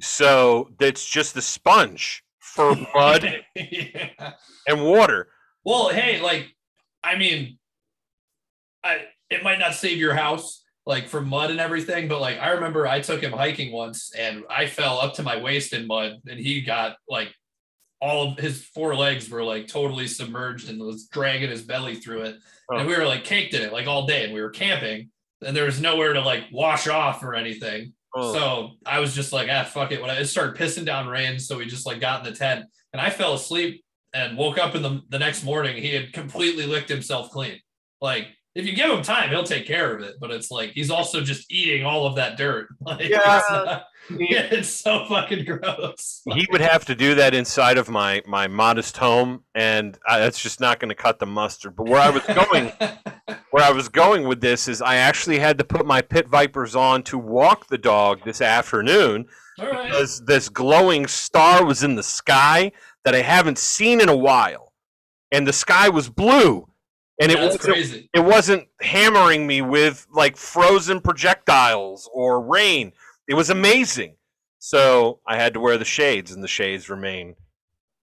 so it's just the sponge for mud yeah. and water Well, hey, like, I mean, I it might not save your house like from mud and everything, but like I remember I took him hiking once and I fell up to my waist in mud and he got like all of his four legs were like totally submerged and was dragging his belly through it. Oh. And we were like caked in it like all day and we were camping and there was nowhere to like wash off or anything. Oh. So I was just like, ah, fuck it. When I, it started pissing down rain, so we just like got in the tent and I fell asleep and woke up in the, the next morning. He had completely licked himself clean. Like, if you give him time, he'll take care of it. But it's like he's also just eating all of that dirt. Like, Yeah. it's, not- yeah, it's so fucking gross. he would have to do that inside of my my modest home and I, that's just not going to cut the mustard but where i was going where I was going with this is I actually had to put my pit vipers on to walk the dog this afternoon all right. because this glowing star was in the sky that I haven't seen in a while, and the sky was blue, and it wasn't, crazy. it wasn't hammering me with like frozen projectiles or rain. It was amazing. So I had to wear the shades, and the shades remain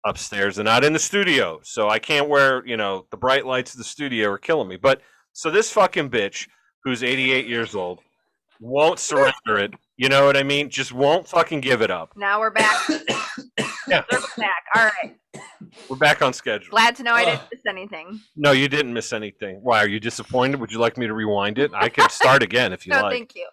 upstairs and not in the studio. So I can't wear, you know, the bright lights of the studio are killing me. But so this fucking bitch, who's 88 years old, won't surrender it. You know what I mean? Just won't fucking give it up. Now we're back. Yeah. Circle back. All right. We're back on schedule. Glad to know I didn't miss anything. No, you didn't miss anything. Why are you disappointed? Would you like me to rewind it? I can start again if you No, like. thank you.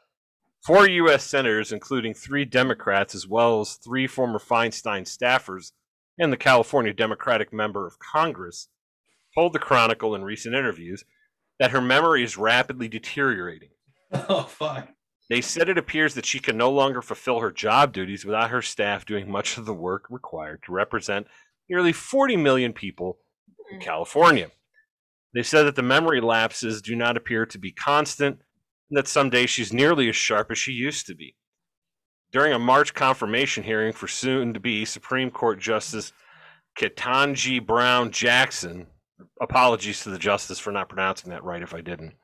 Four U.S. senators, including three Democrats, as well as three former Feinstein staffers and the California Democratic member of Congress, told the Chronicle in recent interviews that her memory is rapidly deteriorating. Oh fuck. They said it appears that she can no longer fulfill her job duties without her staff doing much of the work required to represent nearly 40 million people in mm. California. They said that the memory lapses do not appear to be constant and that some days she's nearly as sharp as she used to be. During a March confirmation hearing for soon to be Supreme Court Justice Ketanji Brown Jackson, apologies to the justice for not pronouncing that right if I didn't.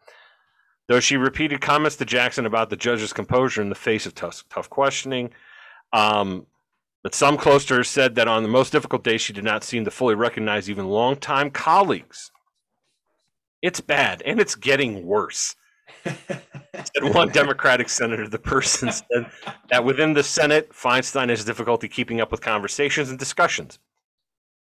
Though she repeated comments to Jackson about the judge's composure in the face of tough, tough questioning, um, but some close to her said that on the most difficult day, she did not seem to fully recognize even longtime colleagues. It's bad, and it's getting worse. Said one Democratic senator, the person said that within the Senate, Feinstein has difficulty keeping up with conversations and discussions.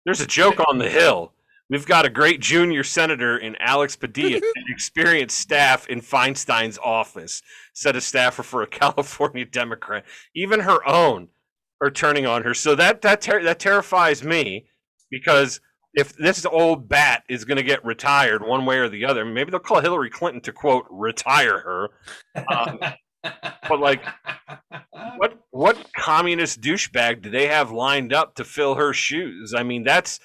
There's a joke on the Hill. We've got a great junior senator in Alex Padilla, and experienced staff in Feinstein's office, said a staffer for a California Democrat. Even her own are turning on her. So that that ter- that terrifies me because if this old bat is going to get retired one way or the other, maybe they'll call Hillary Clinton to quote retire her. Um, but like, what what communist douchebag do they have lined up to fill her shoes? I mean, that's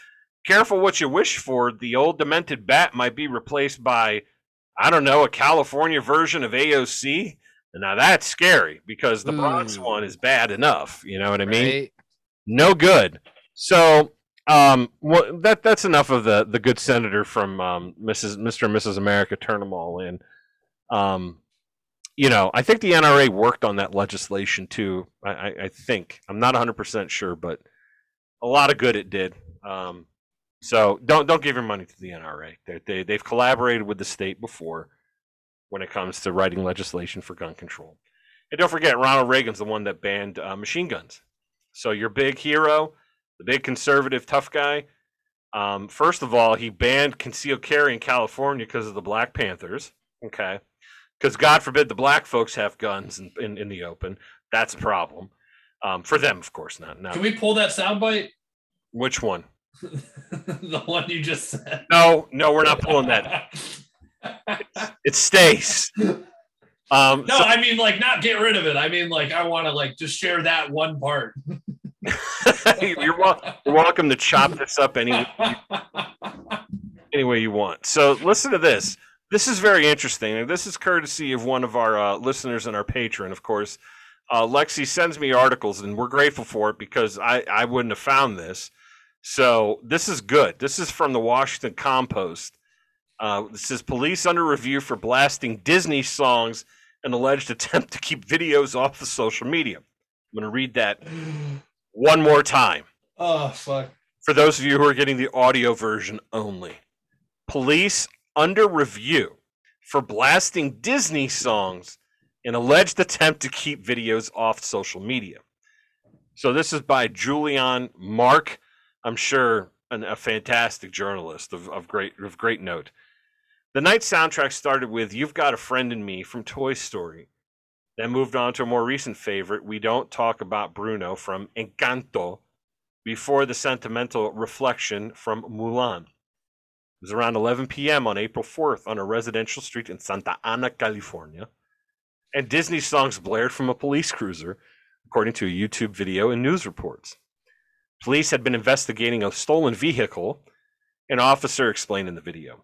careful what you wish for. The old demented bat might be replaced by, I don't know, a California version of AOC. Now that's scary because the Bronx one is bad enough. You know what I mean? Right? no good. So um, well, that that's enough of the the good senator from um, Mrs. Mr. and Mrs. America. Turn them all in. Um, you know, I think the NRA worked on that legislation too. I, I, I think I'm not 100 percent sure, but a lot of good it did. Um, so don't don't give your money to the NRA. They, they they've collaborated with the state before when it comes to writing legislation for gun control. And don't forget, Ronald Reagan's the one that banned uh, machine guns. So your big hero, the big conservative tough guy. Um, first of all, he banned concealed carry in California because of the Black Panthers. Okay, because God forbid the black folks have guns in, in, in the open. That's a problem um, for them, of course. Not not Can we pull that soundbite? which one. the one you just said. No, no, we're not pulling that. It stays. Um, No, so- I mean like not get rid of it. I mean like I want to like just share that one part. you're, wel- you're welcome to chop this up any any way you want. So listen to this. This is very interesting. This is courtesy of one of our uh, listeners and our patron, of course. Uh, Lexi sends me articles, and we're grateful for it because I, I wouldn't have found this. So this is good. This is from the Washington Compost. Uh, this is police under review for blasting Disney songs and alleged attempt to keep videos off the social media. I'm going to read that one more time oh fuck. for those of you who are getting the audio version only. Police under review for blasting Disney songs in alleged attempt to keep videos off social media. So this is by Julian Mark. I'm sure an, a fantastic journalist of, of great of great note. The night soundtrack started with "You've Got a Friend in Me" from Toy Story. Then moved on to a more recent favorite, "We Don't Talk About Bruno" from Encanto, before the sentimental reflection from Mulan. It was around 11 p.m. on April 4th on a residential street in Santa Ana, California, and Disney songs blared from a police cruiser, according to a YouTube video and news reports. Police had been investigating a stolen vehicle, an officer explained in the video.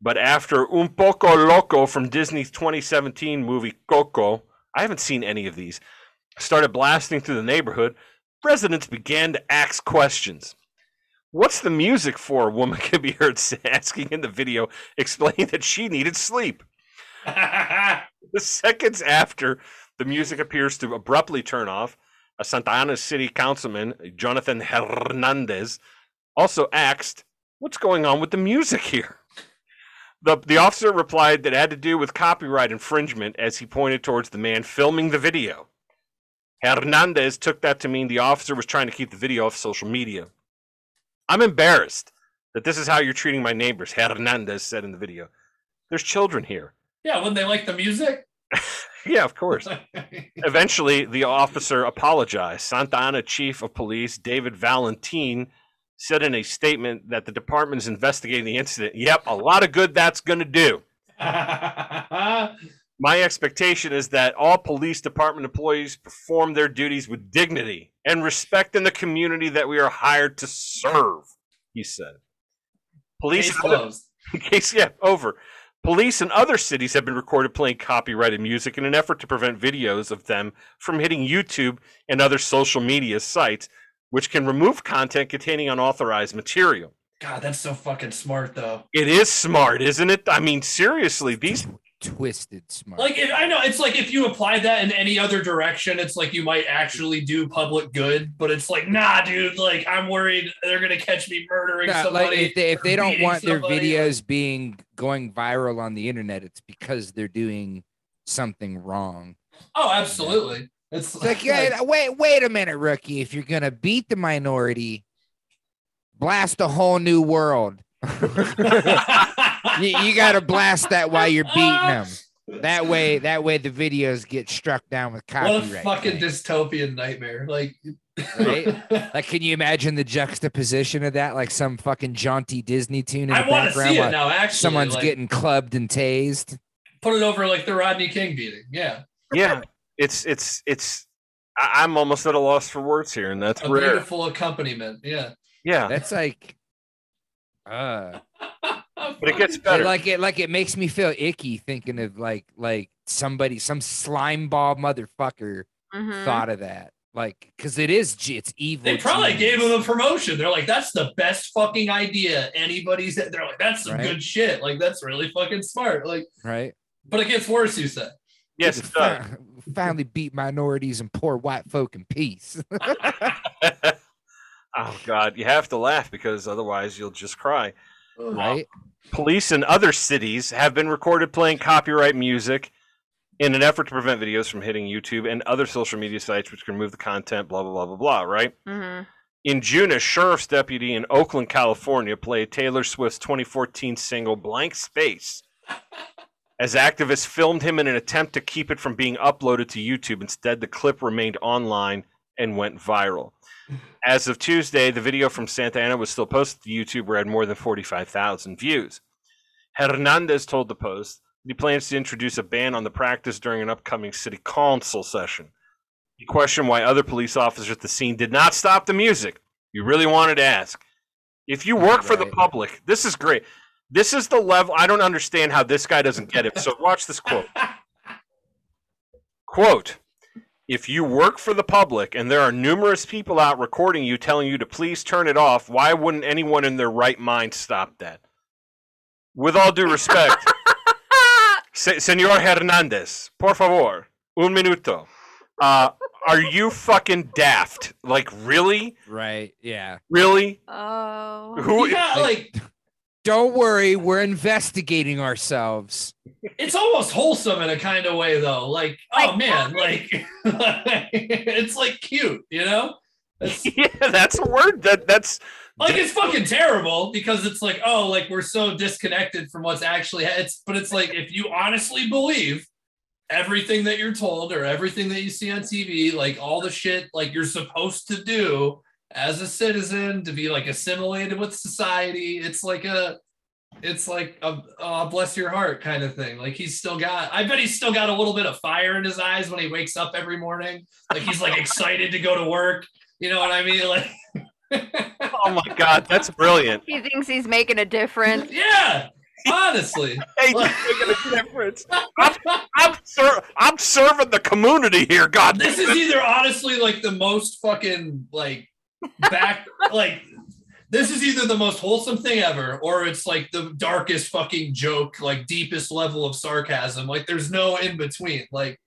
But after Un Poco Loco from Disney's 2017 movie Coco, I haven't seen any of these, started blasting through the neighborhood, residents began to ask questions. What's the music for? A woman could be heard asking in the video, explaining that she needed sleep. The seconds after the music appears to abruptly turn off, a Santa Ana City councilman, Jonathan Hernandez, also asked, What's going on with the music here? The, the officer replied that it had to do with copyright infringement as he pointed towards the man filming the video. Hernandez took that to mean the officer was trying to keep the video off social media. I'm embarrassed that this is how you're treating my neighbors, Hernandez said in the video. There's children here. Yeah, wouldn't they like the music? Yeah, of course. Eventually, the officer apologized. Santa Ana Chief of Police David Valentine said in a statement that the department is investigating the incident. Yep, a lot of good that's going to do. My expectation is that all police department employees perform their duties with dignity and respect in the community that we are hired to serve, he said. Police Case closed. case yeah, over. Police in other cities have been recorded playing copyrighted music in an effort to prevent videos of them from hitting YouTube and other social media sites, which can remove content containing unauthorized material. God, that's so fucking smart though. It is smart, isn't it? I mean, seriously, these Twisted smart. Like if I know it's like if you apply that in any other direction, it's like you might actually do public good, but it's like, nah, dude, like I'm worried they're gonna catch me murdering No, somebody. like if they, if they don't want their somebody, videos being going viral on the internet, it's because they're doing something wrong. Oh, absolutely. It's It's like, yeah, wait, wait a minute, rookie. If you're gonna beat the minority, blast a whole new world. you, you got to blast that while you're beating them. That way, that way the videos get struck down with what a fucking claims, dystopian nightmare. Like Right? like, can you imagine the juxtaposition of that? Like some fucking jaunty Disney tune in the I want to background see it now. Actually, someone's like, getting clubbed and tased. put it over like the Rodney King beating. Yeah, yeah, it's it's it's I- I'm almost at a loss for words here, and that's a rare. beautiful accompaniment. Yeah, Yeah, That's like, uh, but it gets better. like it like it makes me feel icky thinking of like like somebody some slime ball motherfucker Mhm. thought of that like because it is it's evil They probably genius. gave him a promotion. They're like, "That's the best fucking idea anybody's." They're like, "That's some Right. good shit. Like, that's really fucking smart." Like, right but it gets worse. You said. yes, it does. finally beat minorities and poor white folk in peace oh God, you have to laugh because otherwise you'll just cry. Right Police in other cities have been recorded playing copyright music in an effort to prevent videos from hitting YouTube and other social media sites, which can remove the content. Blah blah blah blah blah. Right. Mhm. In June, a sheriff's deputy in Oakland, California, played Taylor Swift's 2014 single "Blank Space." As activists filmed him in an attempt to keep it from being uploaded to YouTube, instead the clip remained online and went viral. As of Tuesday, the video from Santa Ana was still posted to YouTube where it had more than 45,000 views. Hernandez told the Post that he plans to introduce a ban on the practice during an upcoming city council session. He questioned why other police officers at the scene did not stop the music. You really wanted to ask. If you work for the public, this is great. This is the level. I don't understand how this guy doesn't get it. So watch this quote. Quote If you work for the public and there are numerous people out recording you telling you to please turn it off, why wouldn't anyone in their right mind stop that? With all due respect, se- Senor Hernandez, por favor, un minuto. Uh, are you fucking daft? Like, really? right yeah Really? Oh. Who? yeah, like don't worry we're investigating ourselves it's almost wholesome in a kind of way, though. Like, oh man, like it's like cute, you know? It's, Yeah, that's a word. That that's like it's fucking terrible because it's like oh like we're so disconnected from what's actually it's but it's like if you honestly believe everything that you're told or everything that you see on tv like all the shit like you're supposed to do as a citizen to be like assimilated with society it's like a it's like a oh, bless your heart kind of thing like he's still got i bet he's still got a little bit of fire in his eyes when he wakes up every morning like he's like excited to go to work you know what i mean like oh my god, that's brilliant. He thinks he's making a difference. Yeah, honestly. Hey, you're making a difference. I'm, I'm, ser- I'm serving the community here. God, this is either honestly like the most fucking like back like this is either the most wholesome thing ever or it's like the darkest fucking joke like deepest level of sarcasm like there's no in between like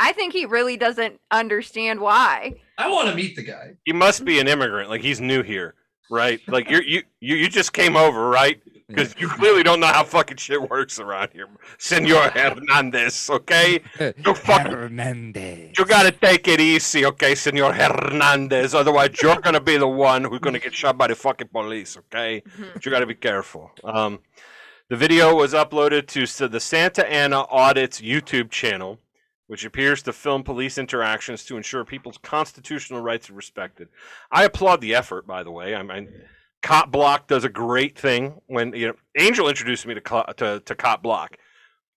I think he really doesn't understand why. I want to meet the guy. He must be an immigrant. Like he's new here, right? Like you're, you you you just came over, right? Because you clearly don't know how fucking shit works around here, Senor Hernandez. Okay, you fucking Hernandez. you gotta take it easy, okay, Senor Hernandez. Otherwise, you're gonna be the one who's gonna get shot by the fucking police, okay? But you gotta be careful. Um, the video was uploaded to the Santa Ana Audits YouTube channel, which appears to film police interactions to ensure people's constitutional rights are respected. I applaud the effort, by the way. I mean, Cop Block does a great thing when you know Angel introduced me to to, to Cop Block,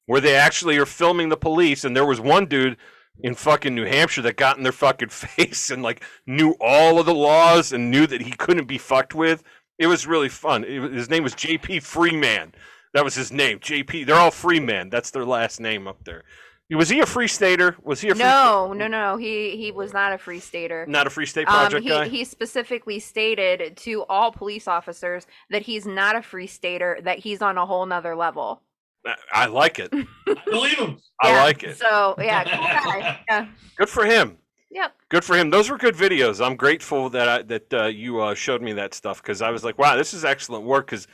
where they actually are filming the police, and there was one dude in fucking New Hampshire that got in their fucking face and like knew all of the laws and knew that he couldn't be fucked with. It was really fun. It, his name was JP Freeman. That was his name. JP. They're all Freeman. That's their last name up there. Was he a free stater? Was he a free No, no, no. He he was not a free stater. not a free state Um, project he, guy? he specifically stated to all police officers that he's not a free stater, that he's on a whole nother level. I- I like it. I believe him. I Yeah, like it. So yeah, cool guy. Yeah. Good for him. Yep. Good for him. Those were good videos. I'm grateful that I, that uh, you uh, showed me that stuff because I was like, wow, this is excellent work. Because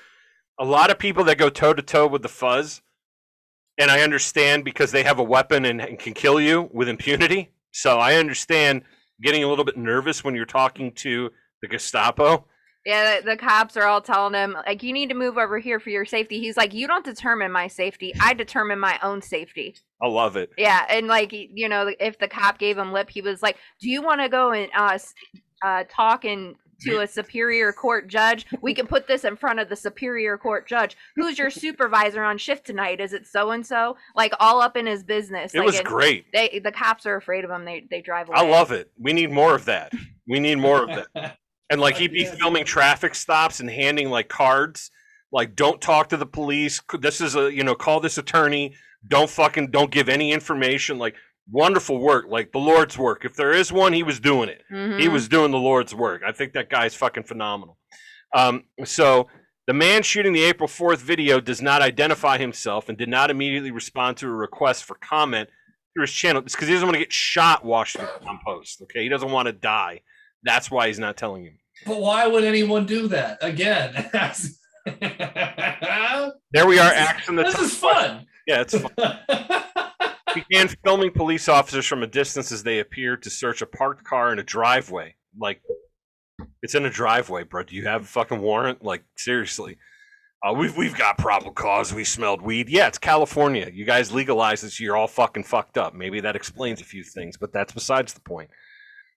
a lot of people that go toe to toe with the fuzz, and I understand because they have a weapon and, and can kill you with impunity. So I understand getting a little bit nervous when you're talking to the Gestapo. Yeah, the, the cops are all telling him like, "You need to move over here for your safety." He's like, "You don't determine my safety. I determine my own safety." I love it. Yeah, and like you know, if the cop gave him lip, he was like, "Do you want to go and uh, uh talk and to a superior court judge? We can put this in front of the superior court judge. Who's your supervisor on shift tonight? Is it so and so?" Like all up in his business. It like, was and great. They the cops are afraid of him. They they drive away. I love it. We need more of that. We need more of that. And like he'd be yeah. filming traffic stops and handing like cards, like don't talk to the police. This is a you know call this attorney. Don't fucking don't give any information. Like wonderful work, like the Lord's work. If there is one, he was doing it. He Mhm. was doing the Lord's work. I think that guy's fucking phenomenal. Um, so the man shooting the April 4th video does not identify himself and did not immediately respond to a request for comment through his channel. It's because he doesn't want to get shot Washington Post. Okay, he doesn't want to die. That's why he's not telling you. But why would anyone do that again? There we are, axing the. is fun. Yeah, it's fun. began filming police officers from a distance as they appeared to search a parked car in a driveway. Like, it's in a driveway, bro. Do you have a fucking warrant? Like, seriously. Uh, we've we've got probable cause. We smelled weed. Yeah, it's California. You guys legalized this. You're all fucking fucked up. Maybe that explains a few things, but that's besides the point.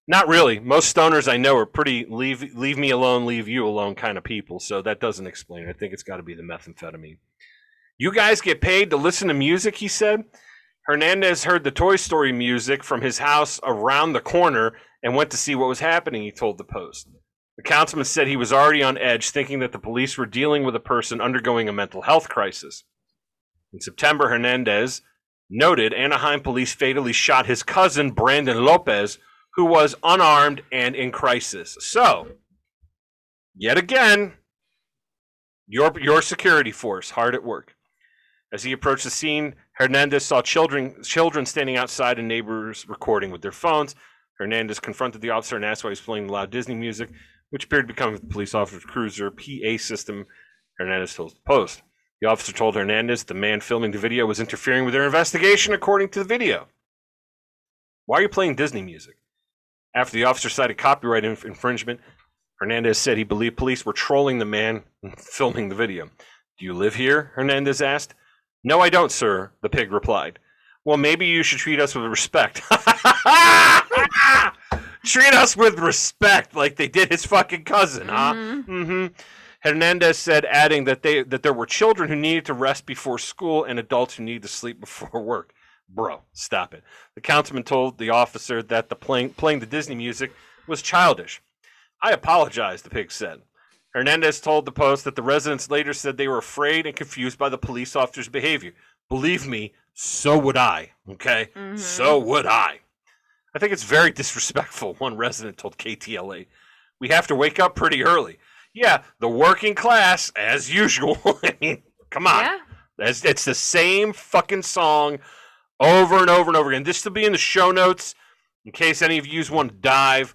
Not really. Most stoners I know are pretty leave leave me alone, leave you alone kind of people. So that doesn't explain. it. I think it's got to be the methamphetamine. You guys get paid to listen to music, he said. Hernandez heard the Toy Story music from his house around the corner and went to see what was happening, he told the Post. The councilman said he was already on edge, thinking that the police were dealing with a person undergoing a mental health crisis. In September, Hernandez noted Anaheim police fatally shot his cousin, Brandon Lopez, who was unarmed and in crisis. So, yet again, your, your security force hard at work. As he approached the scene, Hernandez saw children children standing outside and neighbors recording with their phones. Hernandez confronted the officer and asked why he was playing loud Disney music, which appeared to become the police officer's cruiser PA system. Hernandez told the Post. The officer told Hernandez the man filming the video was interfering with their investigation, according to the video. Why are you playing Disney music? After the officer cited copyright inf- infringement, Hernandez said he believed police were trolling the man filming the video. Do you live here? Hernandez asked. No, I don't, sir, the pig replied. Well, maybe you should treat us with respect. treat us with respect like they did his fucking cousin, huh? Mhm. hmm Hernandez said, adding that they that there were children who needed to rest before school and adults who needed to sleep before work. Bro, stop it. The councilman told the officer that the playing playing the Disney music was childish. I apologize, the pig said. Hernandez told the Post that the residents later said they were afraid and confused by the police officer's behavior. Believe me, so would I. Okay? Mhm. So would I. I think it's very disrespectful, one resident told KTLA. We have to wake up pretty early. Yeah, the working class, as usual. I mean, come on. Yeah. It's, it's the same fucking song over and over and over again. This will be in the show notes in case any of you want to dive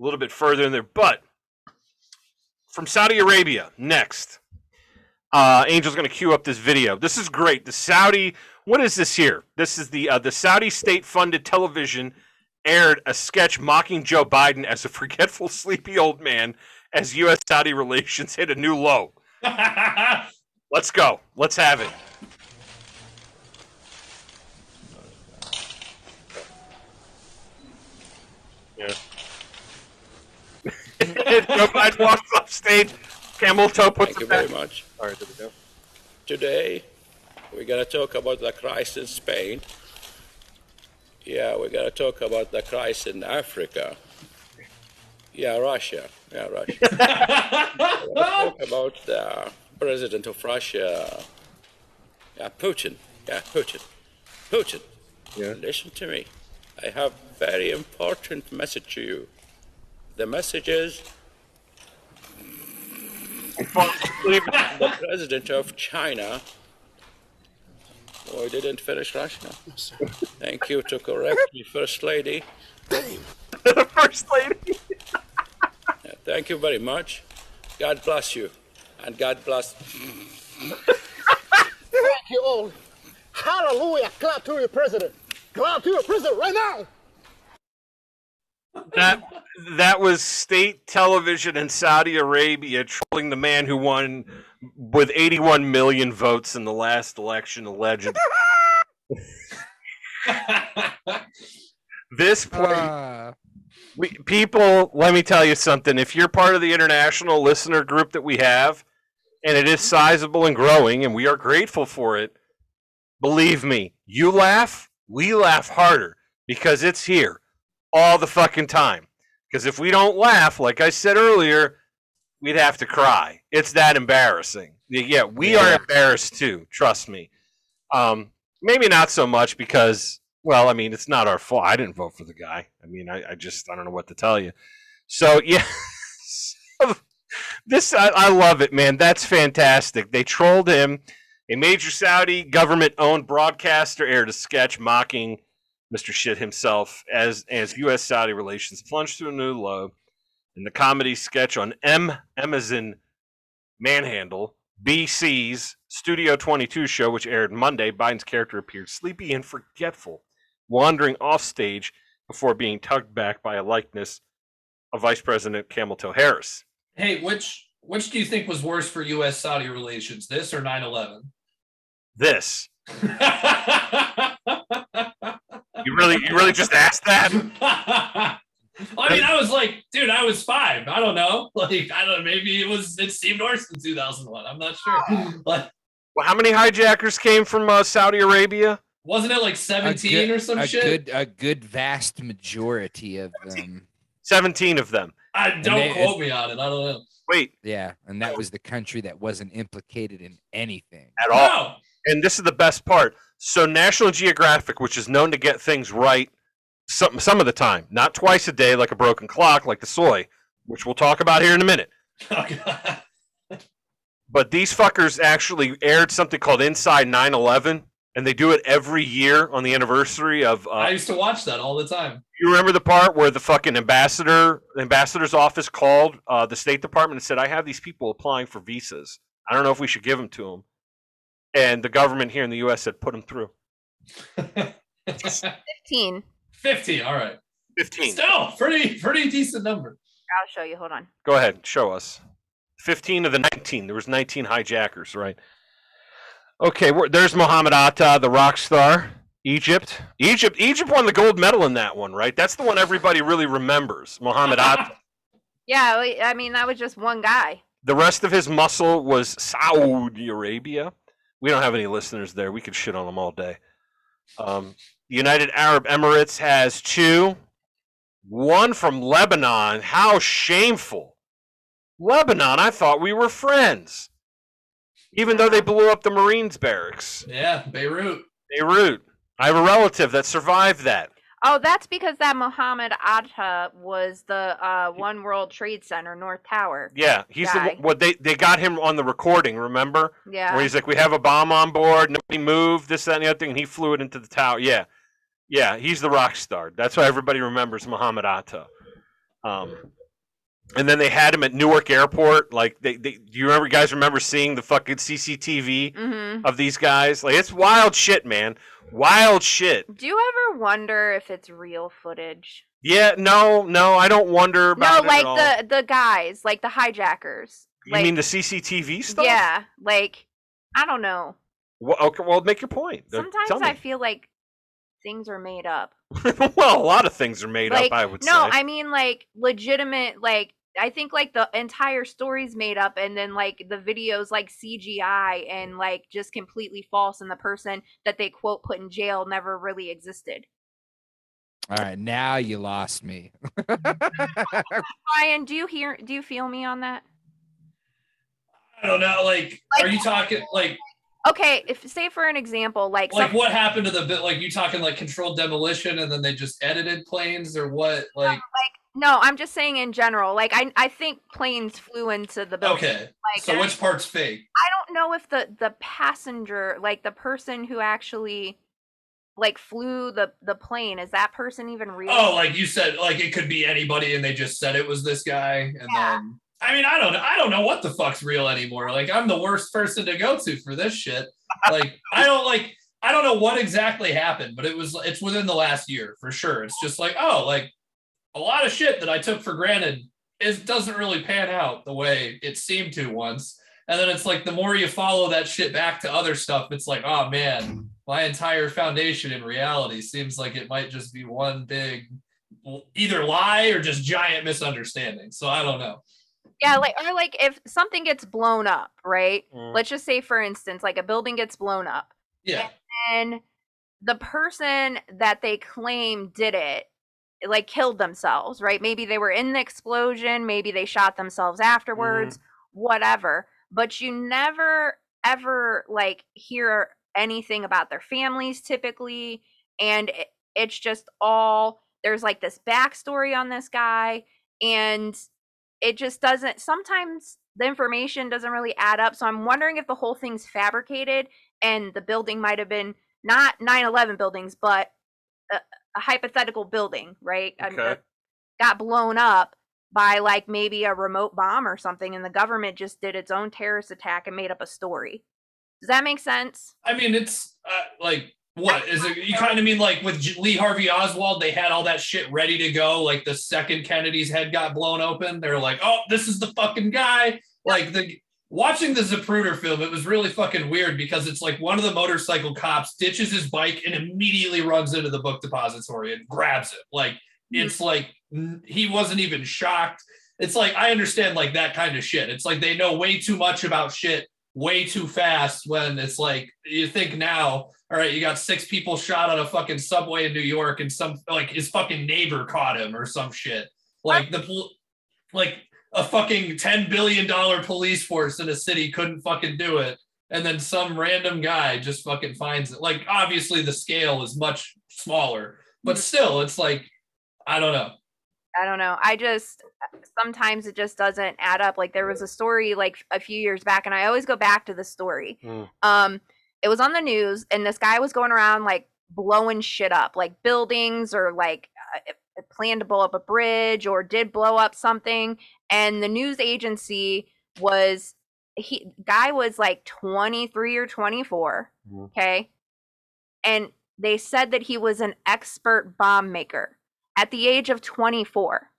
a little bit further in there. But from Saudi Arabia, next. Uh, Angel's going to cue up this video. This is great. The Saudi, what is this here? This is the uh, the Saudi state-funded television aired a sketch mocking Joe Biden as a forgetful, sleepy old man as U.S. Saudi relations hit a new low. Let's go. Let's have it. Yeah. Joe Biden walks off stage. Camel toe puts Thank you it back. very much. All right, there we go. Today, we're going to talk about the crisis in Spain. Yeah, we're going to talk about the crisis in Africa. Yeah, Russia. Yeah, Russia. we're going to talk about the president of Russia. Yeah, Putin. Yeah, Putin. Putin. Yeah. Listen to me. I have very important message to you. The message is the president of China. Oh, I didn't finish Russia. Thank you to correct me, First Lady. the first lady. Yeah, thank you very much. God bless you. And God bless. Thank you all. Hallelujah. Clap to your president. Clap to your president right now. That that was state television in Saudi Arabia trolling the man who won with 81 million votes in the last election, alleged. This play, Uh, we, people, let me tell you something. If you're part of the international listener group that we have, and it is sizable and growing, and we are grateful for it, believe me, you laugh, we laugh harder because it's here all the fucking time. Because if we don't laugh, like I said earlier, we'd have to cry. It's that embarrassing. Yeah, we are embarrassed too. Trust me. Um, maybe not so much because, well, I mean, it's not our fault. I didn't vote for the guy. I mean, I, I just I don't know what to tell you. So yeah, this I, I love it, man. That's fantastic. They trolled him. A major Saudi government-owned broadcaster aired a sketch mocking Mr. Shit himself as as U.S. Saudi relations plunged to a new low. In the comedy sketch on M Amazon Manhandle, BC's Studio 22 show, which aired Monday, Biden's character appeared sleepy and forgetful, wandering off stage before being tugged back by a likeness of Vice President Camel Toe Harris. hey, which which do you think was worse for U.S. Saudi relations, this or 9/11? This. You really, you really just asked that? I mean, I was like, dude, I was five. I don't know. Like, I don't know. Maybe it was it seemed worse in 2001. I'm not sure. But Well, how many hijackers came from uh, Saudi Arabia? wasn't it like 17 good, or some a shit? good, a good vast majority of them. 17 of them. I don't they- quote me on it. I don't know. Wait, Yeah, and that was the country that wasn't implicated in anything. at all. And this is the best part. So National Geographic, which is known to get things right some some of the time, not twice a day like a broken clock, like the soy, which we'll talk about here in a minute. But these fuckers actually aired something called Inside 9/11, and they do it every year on the anniversary of. I Uh, used to watch that all the time. you remember the part where the fucking ambassador, the ambassador's office called uh, the State Department and said, "I have these people applying for visas. I don't know if we should give them to them." And the government here in the U.S. said, "Put them through." 15. 50. All right. 15. Still pretty pretty decent number. I'll show you. Hold on. Go ahead, show us. 15 of the 19. There was 19 hijackers, right? Okay, we're, there's Mohammed Atta, the rock star. Egypt. Egypt Egypt won the gold medal in that one, right? That's the one everybody really remembers. Mohammed Atta. Yeah, I mean that was just one guy. The rest of his muscle was Saudi Arabia. We don't have any listeners there. We could shit on them all day. Um, the United Arab Emirates has two. One from Lebanon. How shameful. Lebanon, I thought we were friends. Even though they blew up the Marines barracks. Yeah, Beirut. Beirut. I have a relative that survived that. Oh, that's because that Muhammad Atta was the uh, One World Trade Center North Tower. Yeah, he's the Guy. what they they got him on the recording. Remember? Yeah. Where he's like, "We have a bomb on board. Nobody moved. This, that, and the other thing." And he flew it into the tower. Yeah, yeah. He's the rock star. That's why everybody remembers Muhammad Atta. Um, and then they had him at Newark Airport. Like, they, they do you remember? Guys, remember seeing the fucking CCTV hmm of these guys? Like, it's wild shit, man. Wild shit. Do you ever wonder if it's real footage? Yeah. No, no. I don't wonder about No, it like at all. the the guys, like the hijackers. You like, mean the CCTV stuff? Yeah, like I don't know. Well, okay, well, make your point. Uh, Sometimes I feel like things are made up. well, a lot of things are made like up. I would say. no, say. I mean like legitimate. Like I think like the entire story's made up, and then like the videos like CGI and like just completely false, and the person that they quote put in jail never really existed. All right, now you lost me. Brian, do you hear? Do you feel me on that? I don't know. Like, Like- are you talking like Okay, if say for an example, like like some- what happened to the bit? Like, you talking like controlled demolition, and then they just edited planes, or what? Like, no, I'm just saying in general. Like I I think planes flew into the building. okay. Like So which part's fake? I don't know if the the passenger, like the person who actually like flew the the plane, is that person even real? Oh, like you said, like it could be anybody, and they just said it was this guy, and Yeah. then I mean, I don't, I don't know what the fuck's real anymore. Like, I'm the worst person to go to for this shit. Like, I don't like, I don't know what exactly happened, but it was, it's within the last year for sure. It's just like, oh, like a lot of shit that I took for granted is doesn't really pan out the way it seemed to once. And then it's like the more you follow that shit back to other stuff, it's like, oh man, my entire foundation in reality seems like it might just be one big either lie or just giant misunderstanding. So I don't know. yeah, like or like if something gets blown up, right? Mm. Let's just say, for instance, like a building gets blown up, Yeah. and the person that they claim did it like killed themselves right? Maybe they were in the explosion maybe they shot themselves afterwards mm-hmm. whatever. But you never ever like hear anything about their families typically and it, it's just all there's like this backstory on this guy and it just doesn't sometimes the information doesn't really add up. So i'm wondering if the whole thing's fabricated and the building might have been not 9-11 buildings but a, a hypothetical building right I mean, Okay. that got blown up by like maybe a remote bomb or something and the government just did its own terrorist attack and made up a story does that make sense I mean, it's uh, like, what is it? You kind of mean like with Lee Harvey Oswald, they had all that shit ready to go. Like the second Kennedy's head got blown open, they're like, oh, this is the fucking guy. Like the watching the Zapruder film, it was really fucking weird because it's like one of the motorcycle cops ditches his bike and immediately runs into the book depository and grabs it. Like mm-hmm. it's like he wasn't even shocked. It's like I understand like that kind of shit. It's like they know way too much about shit way too fast when it's like you think now all right you got six people shot on a fucking subway in new york and some like his fucking neighbor caught him or some shit like the like a fucking 10 billion dollar police force in a city couldn't fucking do it and then some random guy just fucking finds it like obviously the scale is much smaller but still it's like i don't know I don't know. I just sometimes it just doesn't add up. Like there was a story like a few years back, and I always go back to the story. Mm. Um, it was on the news, and this guy was going around like blowing shit up, like buildings or like uh, planned to blow up a bridge or did blow up something. And the news agency was he guy was like 23 or 24. Mhm. Okay. And they said that he was an expert bomb maker at the age of 24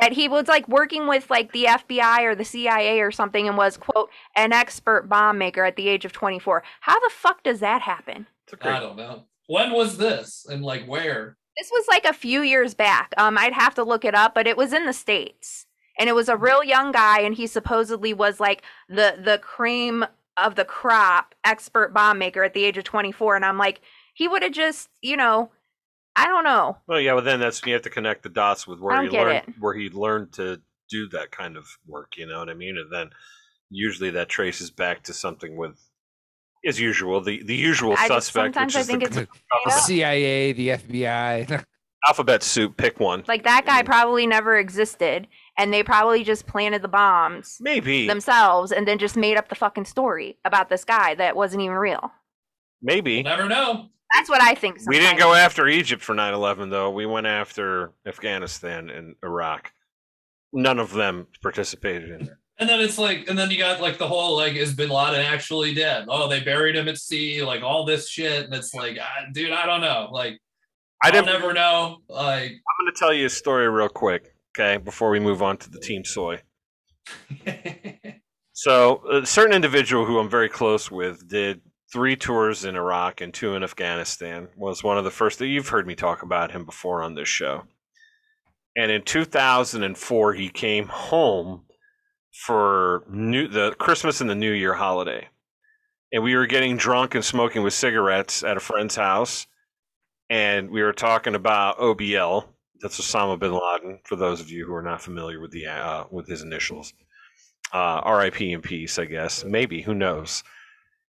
that he was like working with like the FBI or the CIA or something and was quote an expert bomb maker at the age of 24 how the fuck does that happen It's a great- i don't know when was this and like where this was like a few years back um i'd have to look it up but it was in the states and it was a real young guy and he supposedly was like the the cream of the crop expert bomb maker at the age of 24 and i'm like he would have just you know i don't know Well, yeah, well, then that's when you have to connect the dots with where he learned it. where he learned to do that kind of work. You know what I mean? And then usually that traces back to something with as usual, the the usual I just- suspect, sometimes which I is think uh, the it's The made up. CIA, the FBI. alphabet soup. Pick one. Like that guy mm. probably never existed, and they probably just planted the bombs Maybe. themselves, and then just made up the fucking story about this guy that wasn't even real. Maybe. Never know. That's what I think. We didn't sometimes. go after Egypt for 9/11 though. We went after Afghanistan and Iraq. None of them participated in it. And then it's like, and then you got like the whole like, is Bin Laden actually dead? Oh, they buried him at sea, like all this shit, and it's like, dude, I don't know. Like, I I'll didn't. never know. Like, I'm going to tell you a story real quick, okay, before we move on to the team soy. So, a certain individual who I'm very close with did three tours in Iraq and two in Afghanistan. Was one of the first that you've heard me talk about him before on this show. And in 2004, he came home for new the Christmas and the New Year holiday, and we were getting drunk and smoking with cigarettes at a friend's house, and we were talking about OBL. That's Osama bin Laden. For those of you who are not familiar with the uh, with his initials uh, R.I.P. in peace, I guess. Maybe who knows?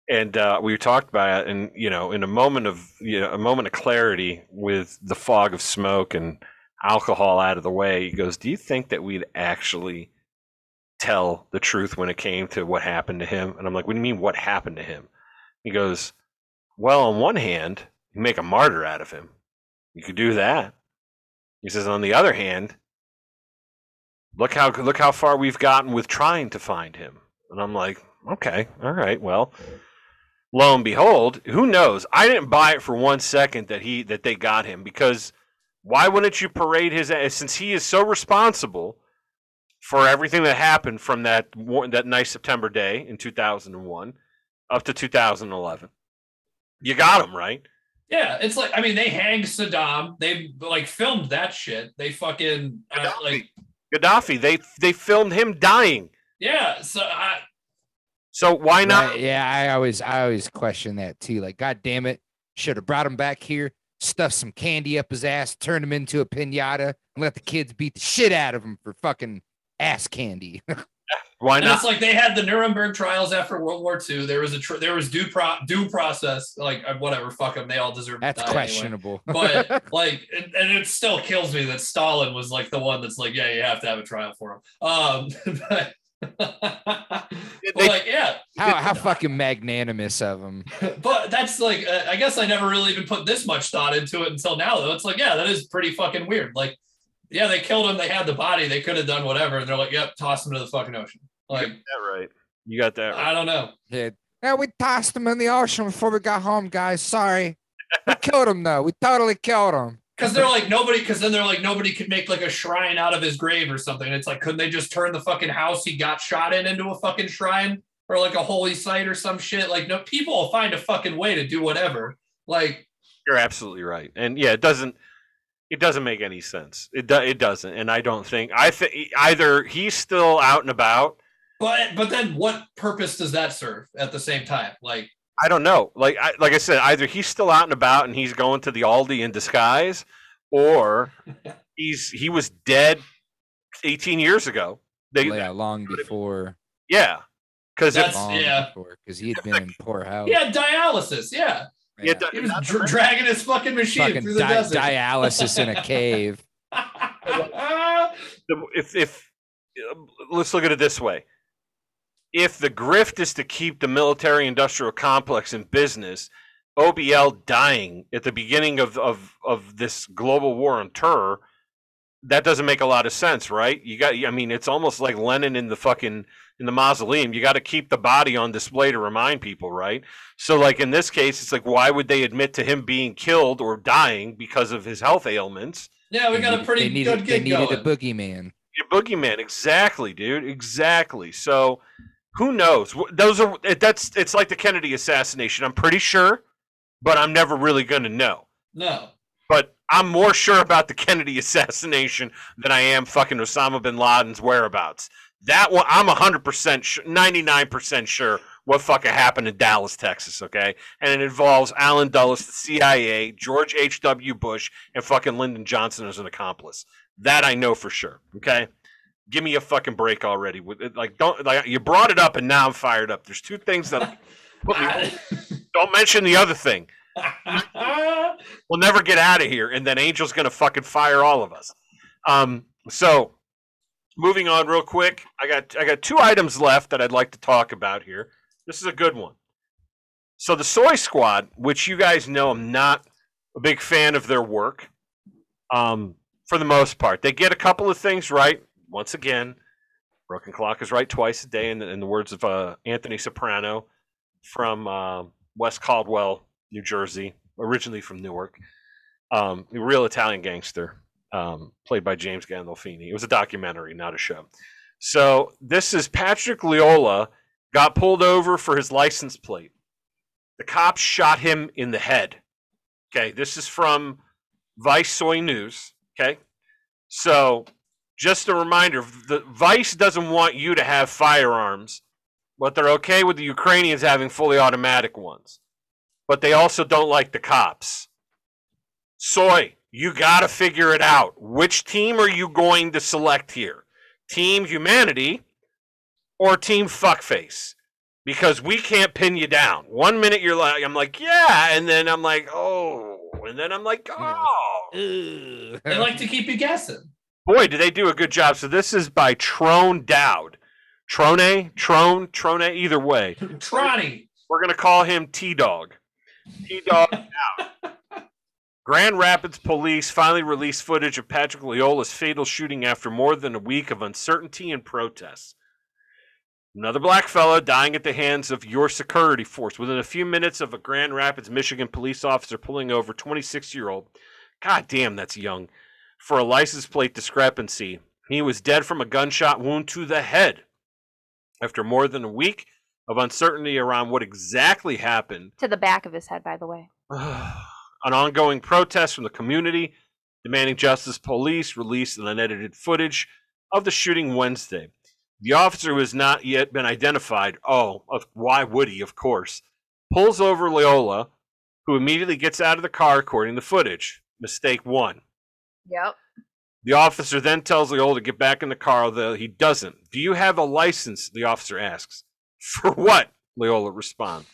And uh, we talked about it, and you know, in a moment of you know, a moment of clarity with the fog of smoke and alcohol out of the way, he goes, "Do you think that we'd actually tell the truth when it came to what happened to him?" And I'm like, "What do you mean? What happened to him?" He goes, "Well, on one hand, you make a martyr out of him. You could do that." He says, "On the other hand." look how look how far we've gotten with trying to find him and i'm like okay all right well lo and behold who knows i didn't buy it for one second that he that they got him because why wouldn't you parade his ass since he is so responsible for everything that happened from that that nice september day in 2001 up to 2011 you got him right yeah, it's like, I mean, they hanged Saddam. They like filmed that shit. They fucking uh, like, gaddafi they they filmed him dying yeah. So I, so why not Right, yeah, I always I always question that too. Like, god damn it, should have brought him back here, stuffed some candy up his ass, turned him into a pinata, and let the kids beat the shit out of him for fucking ass candy. why and not it's like they had the Nuremberg trials after World War II. There was a tr- there was due pro due process. Like uh, whatever, fuck them. They all deserve. That's to die anyway. questionable. but like and, and it still kills me that Stalin was like the one that's like, yeah, you have to have a trial for him. Um but, but They- like yeah, how how fucking magnanimous of him. but that's like uh, I guess I never really even put this much thought into it until now though. It's like, yeah, that is pretty fucking weird. Like, yeah, they killed him, they had the body, they could have done whatever, and they're like, yep, toss him to the fucking ocean. Like, that right you got that right I don't know. Yeah. Yeah, we tossed him in the ocean before we got home, guys. Sorry. We killed him though. We totally killed him. Because they're like nobody. Because then they're like nobody could make like a shrine out of his grave or something. And it's like, couldn't they just turn the fucking house he got shot in into a fucking shrine or like a holy site or some shit? Like, no, people will find a fucking way to do whatever. Like, You're absolutely right, and yeah, it doesn't it doesn't make any sense. It do, it doesn't, and I don't think I think either he's still out and about. but but then what purpose does that serve at the same time? Like, I don't know. Like I like I said, either he's still out and about and he's going to the Aldi in disguise, or he's he was dead 18 years ago. They, yeah, long before. yeah, because That's- yeah. because he had been in poor health. Yeah, dialysis. Yeah, yeah, he was dr- dragging his fucking machine fucking through the di- desert. dialysis in a cave. if if let's look at it this way if the grift is to keep the military industrial complex in business obl dying at the beginning of, of of this global war on terror that doesn't make a lot of sense right you got i mean it's almost like lenin in the fucking in the mausoleum you got to keep the body on display to remind people right? So like in this case it's like why would they admit to him being killed or dying because of his health ailments? Yeah, we They got a pretty they needed, good They gig needed going. a boogeyman. your boogeyman exactly dude exactly. So who knows? Those are that's it's like the kennedy assassination i'm pretty sure but i'm never really going to know. No, but i'm more sure about the kennedy assassination than i am fucking osama bin laden's whereabouts that one i'm 100% sure 99% sure what fucking happened in dallas texas okay? And it involves alan dulles the cia george h.w bush and fucking lyndon johnson as an accomplice. That i know for sure okay? Give me a fucking break already. With it like don't like you brought it up and now i'm fired up. There's two things that Don't mention the other thing. We'll never get out of here, and then Angel's gonna fucking fire all of us. Um, so moving on real quick, I got I got two items left that I'd like to talk about here. This is a good one. So the Soy Squad, which you guys know, I'm not a big fan of their work. Um, for the most part, they get a couple of things right. Once again, broken clock is right twice a day, in the, in the words of uh, Anthony Soprano from uh, West Caldwell, New Jersey, originally from Newark. Um, real Italian gangster, um, played by James Gandolfini. It was a documentary, not a show. So this is Patrick Lyoya got pulled over for his license plate. The cops shot him in the head. Okay, this is from Vice Soy News. Okay, so just a reminder: the Vice doesn't want you to have firearms, but they're okay with the Ukrainians having fully automatic ones. But they also don't like the cops. Soy, you got to figure it out. Which team are you going to select here? Team Humanity or Team Fuckface? Because we can't pin you down. One minute you're like, I'm like, yeah, and then I'm like, oh, and then I'm like, oh. They like to keep you guessing. Boy, did they do a good job. So this is by Trone Dowd. Trone, Trone, Trone, either way. Trotty. We're gonna call him T Dog. T Dog out. Grand Rapids police finally released footage of Patrick Lyoya's fatal shooting after more than a week of uncertainty and protests. Another black fellow dying at the hands of your security force. Within a few minutes of a Grand Rapids, Michigan police officer pulling over 26 year old, god damn, that's young, for a license plate discrepancy. He was dead from a gunshot wound to the head. After more than a week of uncertainty around what exactly happened, To the back of his head, by the way. an ongoing protest from the community demanding justice police released an unedited footage of the shooting Wednesday. The officer who has not yet been identified, oh, of, why would he, of course, pulls over Lyoya, who immediately gets out of the car according to the footage. Mistake one. Yep. The officer then tells Lyoya to get back in the car, although he doesn't. Do you have a license? The officer asks. For what? Lyoya responds.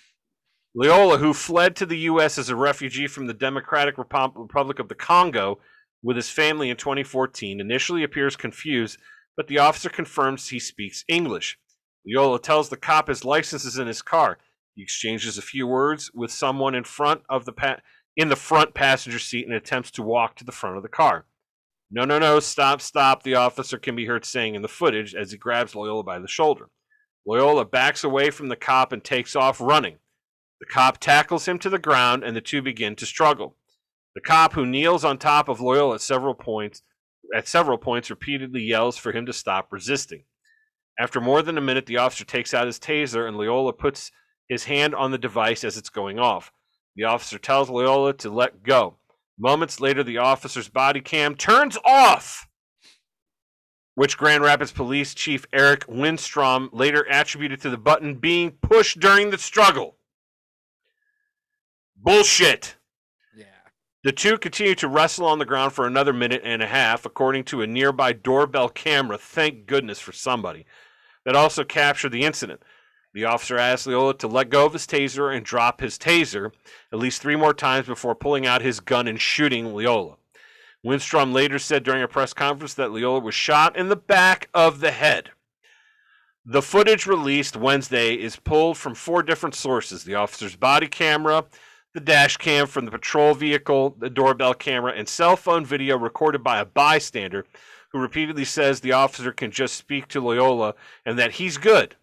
Lyoya, who fled to the U.S. as a refugee from the Democratic Repub- Republic of the Congo with his family in 2014, initially appears confused, but the officer confirms he speaks English. Lyoya tells the cop his license is in his car. He exchanges a few words with someone in front of the pa- in the front passenger seat and attempts to walk to the front of the car. No, no, no, stop, stop, the officer can be heard saying in the footage as he grabs Lyoya by the shoulder. Lyoya backs away from the cop and takes off running. The cop tackles him to the ground and the two begin to struggle. The cop, who kneels on top of Lyoya at several points, at several points repeatedly yells for him to stop resisting. After more than a minute, the officer takes out his taser and Lyoya puts his hand on the device as it's going off. The officer tells Lyoya to let go. Moments later, the officer's body cam turns off, which Grand Rapids Police Chief Eric Winstrom later attributed to the button being pushed during the struggle. Bullshit. Yeah. The two continue to wrestle on the ground for another minute and a half, according to a nearby doorbell camera. Thank goodness for somebody that also captured the incident. The officer asked Lyoya to let go of his taser and drop his taser at least three more times before pulling out his gun and shooting Lyoya. Winstrom later said during a press conference that Lyoya was shot in the back of the head. The footage released Wednesday is pulled from four different sources the officer's body camera, the dash cam from the patrol vehicle, the doorbell camera, and cell phone video recorded by a bystander who repeatedly says the officer can just speak to Lyoya and that he's good.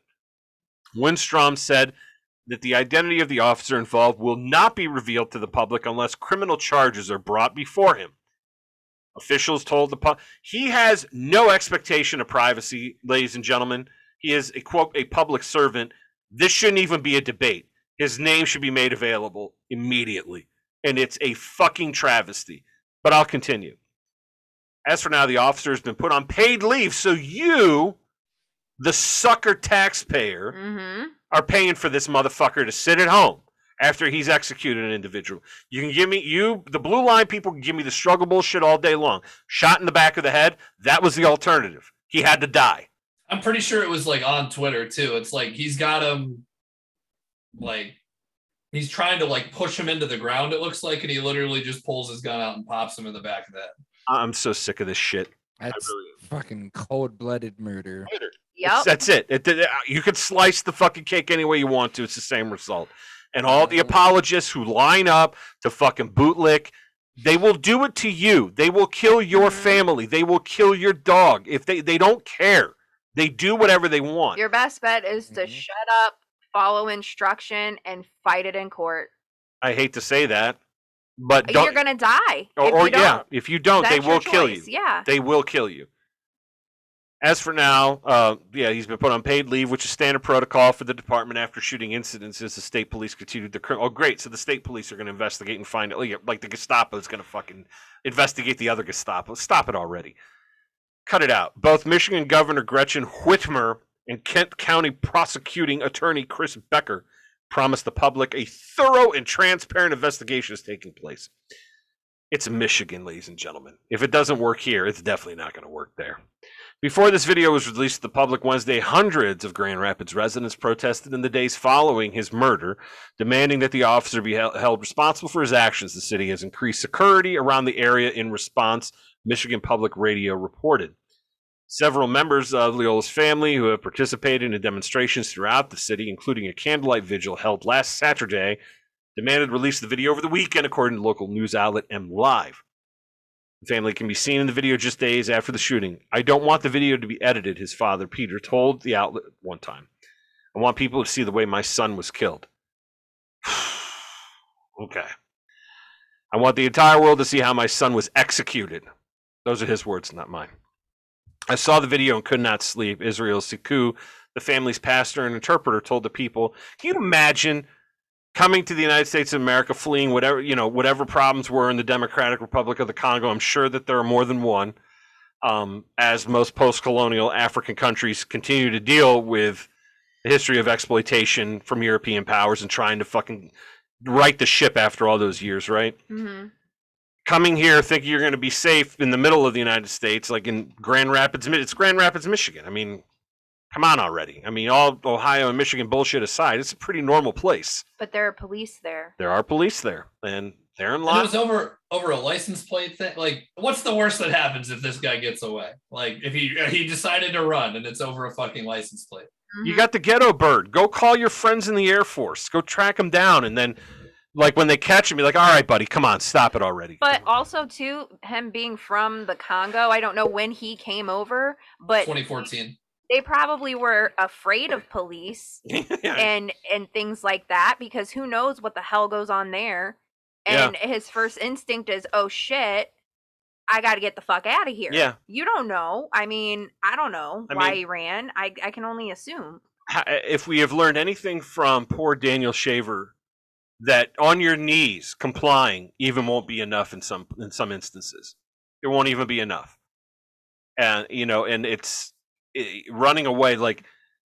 Winstrom said that the identity of the officer involved will not be revealed to the public unless criminal charges are brought before him. Officials told the pu- he has no expectation of privacy, ladies and gentlemen. He is a quote a public servant. This shouldn't even be a debate. His name should be made available immediately. And it's a fucking travesty. But I'll continue. As for now, the officer has been put on paid leave, so you, the sucker taxpayer, Mm-hmm. are paying for this motherfucker to sit at home after he's executed an individual. You can give me you the blue line people can give me the struggle bullshit all day long. Shot in the back of the head, that was the alternative. He had to die. I'm pretty sure it was like on Twitter too. It's like he's got him like he's trying to like push him into the ground. It looks like, and he literally just pulls his gun out and pops him in the back of the head. I'm so sick of this shit. That's really fucking cold-blooded murder. Yep. That's it. It, it- You could slice the fucking cake any way you want to. It's the same result. And all the apologists who line up to fucking bootlick, they will do it to you. They will kill your Mhm. family. They will kill your dog. If they they don't care. They do whatever they want. Your best bet is to Mhm. shut up, follow instruction, and fight it in court. I hate to say that, but don't. You're gonna die. or or yeah, if you don't, they will kill you. Yeah. They will kill you. As for now, uh, yeah, he's been put on paid leave, which is standard protocol for the department after shooting incidents as the state police continued the crim- Oh, great. So the state police are going to investigate and find it. Like, like the Gestapo is going to fucking investigate the other Gestapo. Stop it already. Cut it out. Both Michigan Governor Gretchen Whitmer and Kent County prosecuting attorney Chris Becker promised the public a thorough and transparent investigation is taking place. It's Michigan, ladies and gentlemen. If it doesn't work here, it's definitely not going to work there. Before this video was released to the public Wednesday, hundreds of Grand Rapids residents protested in the days following his murder, demanding that the officer be held responsible for his actions. The city has increased security around the area in response, Michigan Public Radio reported. Several members of Lyoya's family who have participated in demonstrations throughout the city, including a candlelight vigil held last Saturday, demanded release of the video over the weekend, according to local news outlet MLive. The family can be seen in the video just days after the shooting. I don't want the video to be edited, his father, Peter, told the outlet one time. I want people to see the way my son was killed. okay. I want the entire world to see how my son was executed. Those are his words, not mine. I saw the video and could not sleep. Israel Siku, the family's pastor and interpreter, told the people, Can you imagine coming to the United States of America, fleeing whatever you know, whatever problems were in the Democratic Republic of the Congo. I'm sure that there are more than one. Um, as most post-colonial African countries continue to deal with the history of exploitation from European powers and trying to fucking right the ship after all those years, right? hmm Coming here thinking you're going to be safe in the middle of the United States, like in Grand Rapids, it's Grand Rapids, Michigan. I mean, come on already. I mean, all Ohio and Michigan bullshit aside, it's a pretty normal place But there are police there. there are police there, and they're in And it was over over a license plate thing. Like, what's the worst that happens if this guy gets away? Like, if he he decided to run and it's over a fucking license plate. You got the ghetto bird. Go call your friends in the Air Force. Go track them down, and then, like when they catch him, be like, "All right, buddy, come on, stop it already." But also too, him being from the Congo, I don't know when he came over, but 2014. they probably were afraid of police Yeah. and and things like that because who knows what the hell goes on there. Yeah. And his first instinct is, "Oh shit, I got to get the fuck out of here." Yeah. You don't know. I mean, I don't know I why mean- he ran. I I can only assume. If we have learned anything from poor Daniel Shaver, that on your knees complying even won't be enough in some in some instances. It won't even be enough, and you know, and it's i running away. Like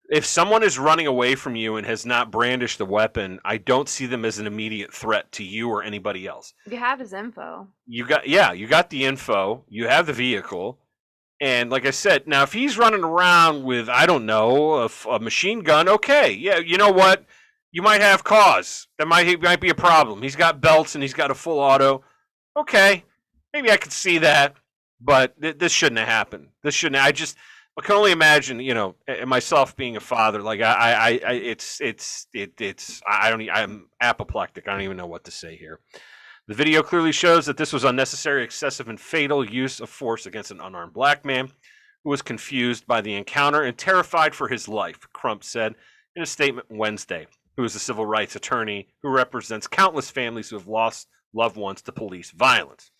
if someone is running away from you and has not brandished the weapon, I don't see them as an immediate threat to you or anybody else. You have his info. you got yeah you got the info you have the vehicle and like i said now if he's running around with i don't know a machine gun okay yeah you know what you might have cause. That might might be a problem. He's got belts and he's got a full auto. Okay. Maybe i could see that but th- this shouldn't have happened. This shouldn't i just i can only imagine you know myself being a father like i i, I it's it's it, it's i don't I'm apoplectic. I don't even know what to say here. The video clearly shows that this was unnecessary, excessive, and fatal use of force against an unarmed black man who was confused by the encounter and terrified for his life, Crump said in a statement Wednesday, who is a civil rights attorney who represents countless families who have lost loved ones to police violence.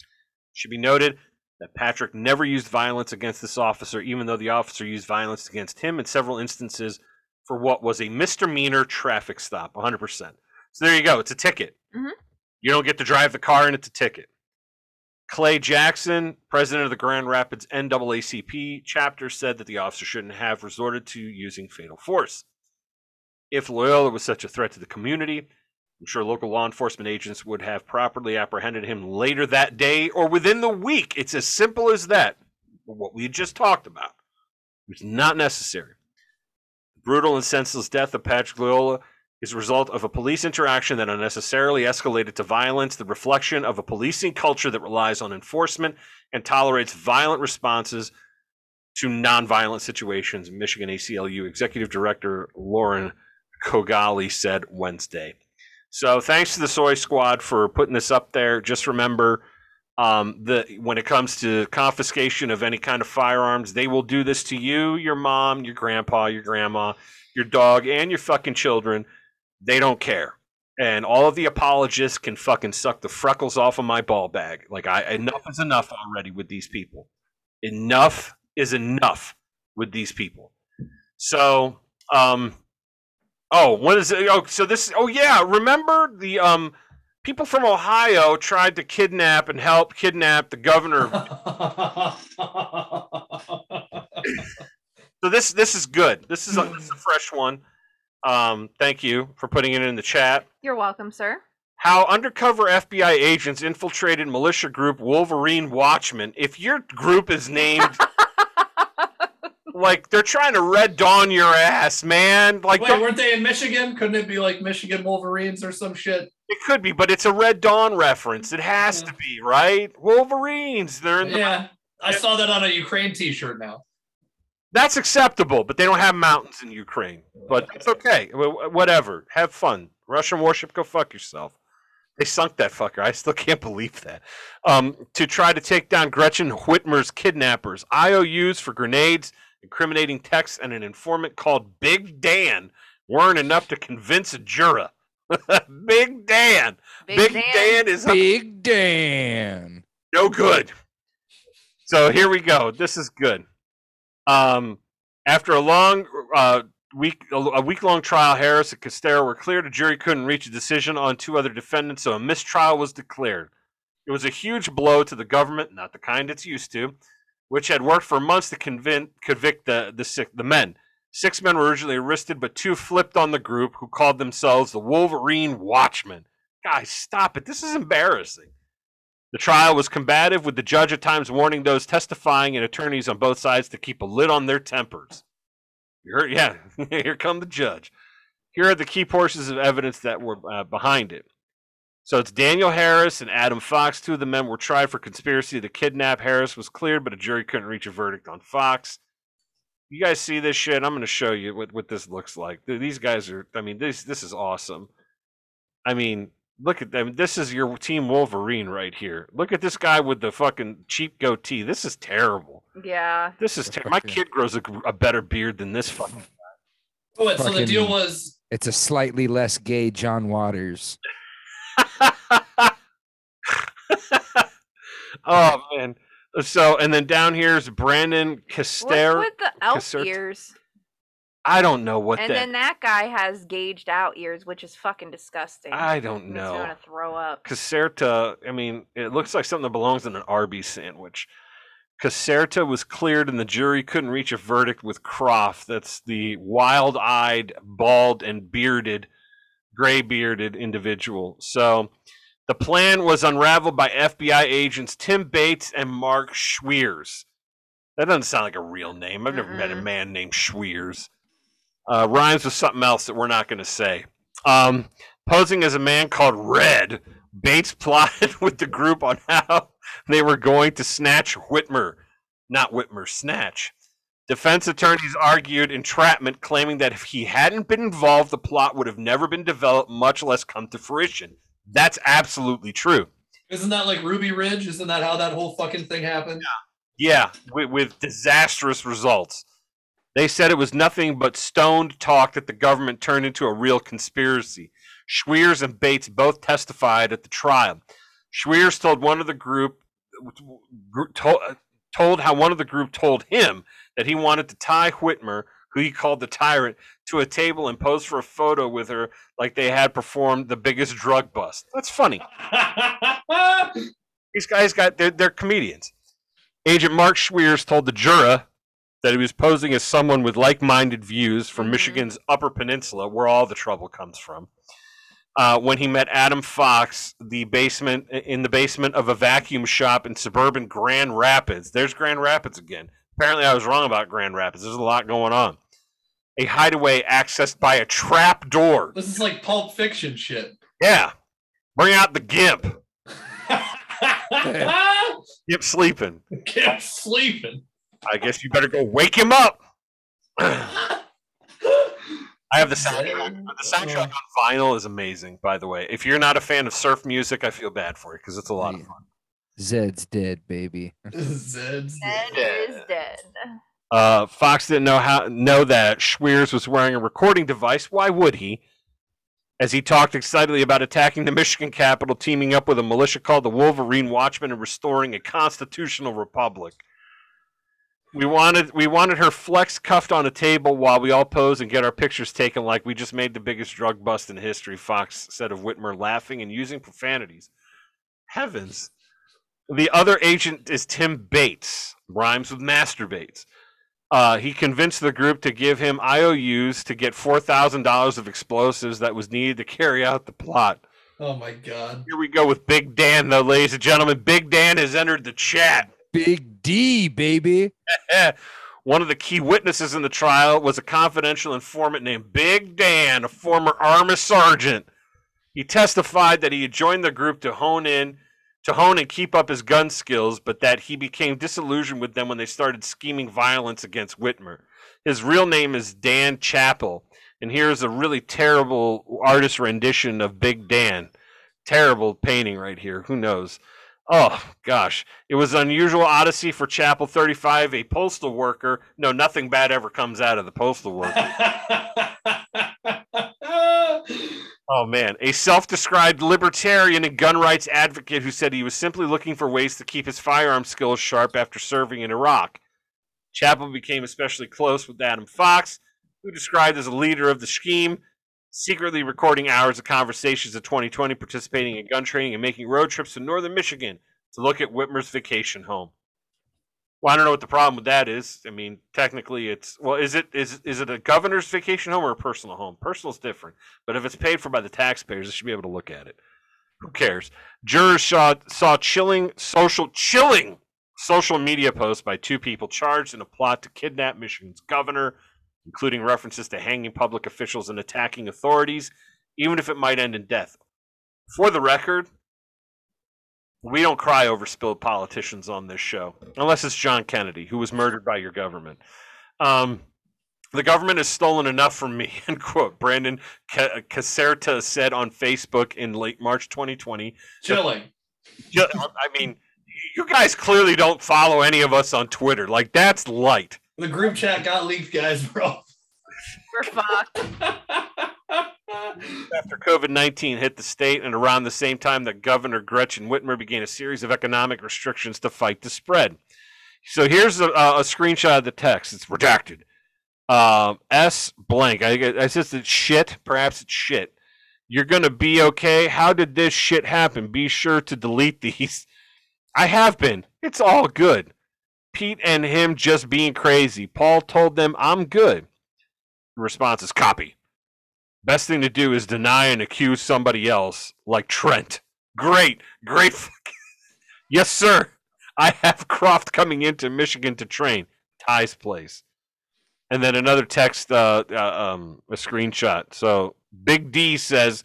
It should be noted that Patrick never used violence against this officer, even though the officer used violence against him in several instances for what was a misdemeanor traffic stop, 100%. So there you go. It's a ticket. Mhm. You don't get to drive the car, and it's a ticket. Cle Jackson, president of the Grand Rapids NAACP chapter, said that the officer shouldn't have resorted to using fatal force. If Lyoya was such a threat to the community, I'm sure local law enforcement agents would have properly apprehended him later that day or within the week. It's as simple as that. What we just talked about. It's not necessary. The brutal and senseless death of Patrick Lyoya is a result of a police interaction that unnecessarily escalated to violence, the reflection of a policing culture that relies on enforcement and tolerates violent responses to nonviolent situations, Michigan ACLU Executive Director Loren Khogali said Wednesday. So thanks to the Soy Squad for putting this up there. Just remember, um, the when it comes to confiscation of any kind of firearms, they will do this to you, your mom, your grandpa, your grandma, your dog, and your fucking children. They don't care. And all of the apologists can fucking suck the freckles off of my ball bag. Like I enough is enough already with these people. Enough is enough with these people. So, um, oh, what is it? Oh, so this. Oh yeah, remember the um people from Ohio tried to kidnap and help kidnap the governor. so this this is good. This is a, this is a fresh one. Um, thank you for putting it in the chat. You're welcome, sir. How undercover FBI agents infiltrated militia group Wolverine Watchmen. If your group is named like they're trying to red dawn your ass, man. Like Wait, weren't they in Michigan? Couldn't it be like Michigan Wolverines or some shit? it could be, but it's a Red Dawn reference. It has Yeah. to be, right? Wolverines. They're in the Yeah, I saw that on a Ukraine T-shirt now. That's acceptable, but they don't have mountains in Ukraine. But it's okay. Whatever. Have fun. Russian warship, go fuck yourself. They sunk that fucker. I still can't believe that. Um, to try to take down Gretchen Whitmer's kidnappers. IOUs for grenades, incriminating texts, and an informant called Big Dan weren't enough to convince a juror. Big Dan. Big, Dan. is up Big Dan. no good. So here we go. This is good. Um, after a long uh, week, a week long trial, Harris and Caserta were cleared. A jury couldn't reach a decision on two other defendants, so a mistrial was declared. It was a huge blow to the government, not the kind it's used to, which had worked for months to convince, convict the the, six, the men. Six men were originally arrested, but two flipped on the group, who called themselves the Wolverine Watchmen. Guys, stop it! This is embarrassing. The trial was combative, with the judge at times warning those testifying and attorneys on both sides to keep a lid on their tempers. Heard, yeah, here come the judge. Here are the key portions of evidence that were uh, behind it. So it's Daniel Harris and Adam Fox. Two of the men were tried for conspiracy to kidnap. Harris was cleared, but a jury couldn't reach a verdict on Fox. You guys see this shit? I'm going to show you what, what this looks like. These guys are, I mean, this this is awesome. I mean, look at them. This is your team Wolverine right here. Look at this guy with the fucking cheap goatee. This is terrible. Yeah. This is The ter- my kid grows a, a better beard than this fucking. Oh, wait, so the deal was It's a slightly less gay John Waters. oh man. So and then down here is Brandon What's with the elf Casert- ears? I don't know what and that. then that guy has gauged out ears, which is fucking disgusting. I don't know. want to throw up. Caserta, I mean, it looks like something that belongs in an Arby's sandwich. Caserta was cleared and the jury couldn't reach a verdict with Croft. That's the wild eyed, bald, and bearded, gray bearded individual. So the plan was unraveled by FBI agents Tim Bates and Mark Schweers. That doesn't sound like a real name. I've never met a man named Schweers. Uh, rhymes with something else that we're not going to say. Um, posing as a man called Red, Bates plotted with the group on how they were going to snatch Whitmer, not Whitmer, snatch. Defense attorneys argued entrapment, claiming that if he hadn't been involved, the plot would have never been developed, much less come to fruition. That's absolutely true. isn't that like Ruby Ridge? Isn't that how that whole fucking thing happened? Yeah, with, with disastrous results. They said it was nothing but stoned talk that the government turned into a real conspiracy. Schweers and Bates both testified at the trial. Schweers told one of the group told, told how one of the group told him that he wanted to tie Whitmer, who he called the tyrant, to a table and pose for a photo with her like they had performed the biggest drug bust. That's funny. These guys got they're, they're comedians. Agent Mark Schweers told the juror that he was posing as someone with like-minded views from Mhm. Michigan's Upper Peninsula, where all the trouble comes from. Uh, when he met Adam Fox, the basement in the basement of a vacuum shop in suburban Grand Rapids. There's Grand Rapids again. Apparently, I was wrong about Grand Rapids. There's a lot going on. a hideaway accessed by a trap door. This is like Pulp Fiction shit. Yeah. Bring out the gimp. Gimp sleeping. Kept sleeping. I guess you better go wake him up. I have the soundtrack. The soundtrack on vinyl is amazing, by the way. If you're not a fan of surf music, I feel bad for you because it's a lot of fun. Zed's dead, baby. Zed's Ed dead. is dead. Uh, Fox didn't know how know that Schweers was wearing a recording device. Why would he? As he talked excitedly about attacking the Michigan Capitol, teaming up with a militia called the Wolverine Watchmen, and restoring a constitutional republic. We wanted we wanted her flex cuffed on a table while we all pose and get our pictures taken like we just made the biggest drug bust in history, Fox said of Whitmer, laughing and using profanities. Heavens. The other agent is Tim Bates, rhymes with masturbates. Uh, he convinced the group to give him IOUs to get $4,000 of explosives that was needed to carry out the plot. Oh my god. Here we go with Big Dan, though, ladies and gentlemen. Big Dan has entered the chat. Big D, baby. One of the key witnesses in the trial was a confidential informant named Big Dan, a former Army sergeant. He testified that he had joined the group to hone in, to hone and keep up his gun skills, but that he became disillusioned with them when they started scheming violence against Whitmer. His real name is Dan Chappel, and here's a really terrible artist rendition of Big Dan. Terrible painting right here. Who knows? Oh gosh, it was an unusual odyssey for Chappel 35, a postal worker. No, nothing bad ever comes out of the postal worker. Oh man, a self-described libertarian and gun rights advocate who said he was simply looking for ways to keep his firearm skills sharp after serving in Iraq. Chappel became especially close with Adam Fox, who described as a leader of the scheme, secretly recording hours of conversations in 2020, participating in gun training and making road trips to northern Michigan to look at Whitmer's vacation home. Well, I don't know what the problem with that is. I mean, technically, it's well, is it is is it a governor's vacation home or a personal home? Personal's different, but if it's paid for by the taxpayers, they should be able to look at it. Who cares? Jurors saw saw chilling social chilling social media posts by two people charged in a plot to kidnap Michigan's governor, including references to hanging public officials and attacking authorities, even if it might end in death. For the record, we don't cry over spilled politicians on this show, unless it's John Kennedy, who was murdered by your government. Um, the government has stolen enough from me, end quote. Brandon Caserta said on Facebook in late March 2020. Chilling. I mean, you guys clearly don't follow any of us on Twitter. Like, that's light. The group chat got leaked, guys, bro. We're fucked. After COVID 19 hit the state, and around the same time that Governor Gretchen Whitmer began a series of economic restrictions to fight the spread. So here's a, a screenshot of the text. It's redacted. Um, S blank. I, I says it's shit. Perhaps it's shit. You're gonna be okay. How did this shit happen? Be sure to delete these. I have been. It's all good. Pete and him just being crazy. Paul told them I'm good. The response is copy. Best thing to do is deny and accuse somebody else, like Trent. Great, great. yes, sir. I have Croft coming into Michigan to train. Ty's place. And then another text, uh, uh, um, a screenshot. So Big D says,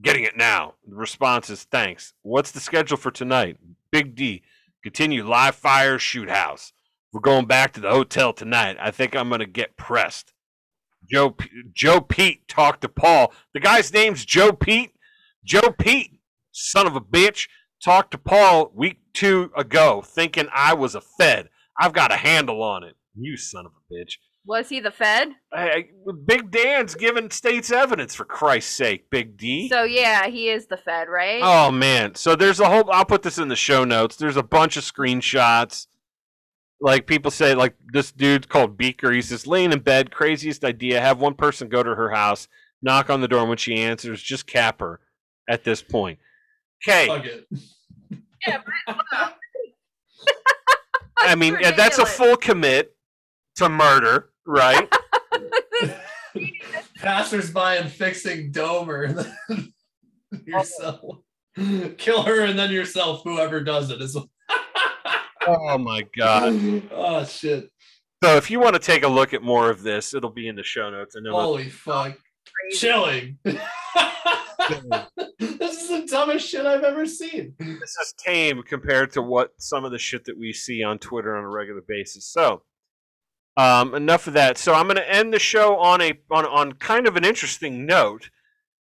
getting it now. The response is thanks. What's the schedule for tonight? Big D, continue live fire shoot house. We're going back to the hotel tonight. I think I'm to get pressed. Joe Joe Pete talked to Paul. The guy's name's Joe Pete. Joe Pete, son of a bitch, talked to Paul week two ago, thinking I was a Fed. I've got a handle on it. You son of a bitch. Was he the Fed? Hey, Big Dan's giving state's evidence for Christ's sake, Big D. So yeah, he is the Fed, right? Oh man. So there's a whole I'll put this in the show notes. There's a bunch of screenshots. Like people say like this dude called Beaker, he's just laying in bed, craziest idea, have one person go to her house, knock on the door and when she answers, just cap her at this point. Okay. Fuck. I mean, yeah, that's a full commit to murder, right? Passersby and fixing Domer. Oh. yourself. Kill her and then yourself, whoever does it. Is... oh my god. oh shit. So if you want to take a look at more of this, it'll be in the show notes. I know. Holy fuck. Chilling. this is the dumbest shit I've ever seen. this is tame compared to what some of the shit that we see on Twitter on a regular basis. So, um, enough of that. So I'm going to end the show on a on on kind of an interesting note.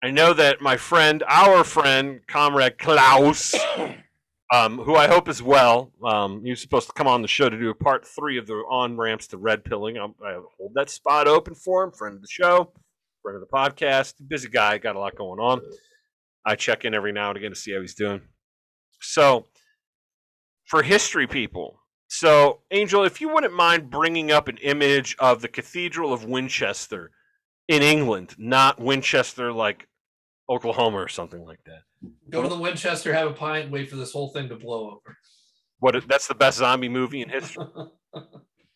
I know that my friend, our friend, comrade Klaus, um, who I hope is well. Um, he was supposed to come on the show to do a part three of the on ramps to red pilling. I'm, I hold that spot open for him. Friend of the show, friend of the podcast. Busy guy, got a lot going on. I check in every now and again to see how he's doing. So, for history people, so Angel, if you wouldn't mind bringing up an image of the Cathedral of Winchester in England, not Winchester like Oklahoma or something like that. Go to the Winchester, have a pint, wait for this whole thing to blow over. What that's the best zombie movie in history.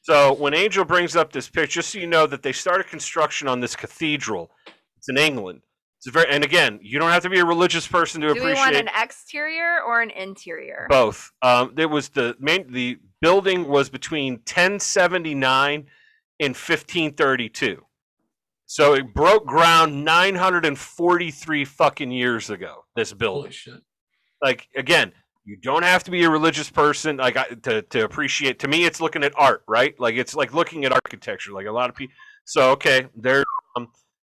So when Angel brings up this picture, just so you know that they started construction on this cathedral. It's in England. It's a very and again, you don't have to be a religious person to appreciate Do we want an exterior or an interior? both. Um, there was the main the building was between 1079 and 1532. So it broke ground 943 fucking years ago. This building Holy shit. like again you don't have to be a religious person like I, to, to appreciate to me it's looking at art right like it's like looking at architecture like a lot of people so okay there um,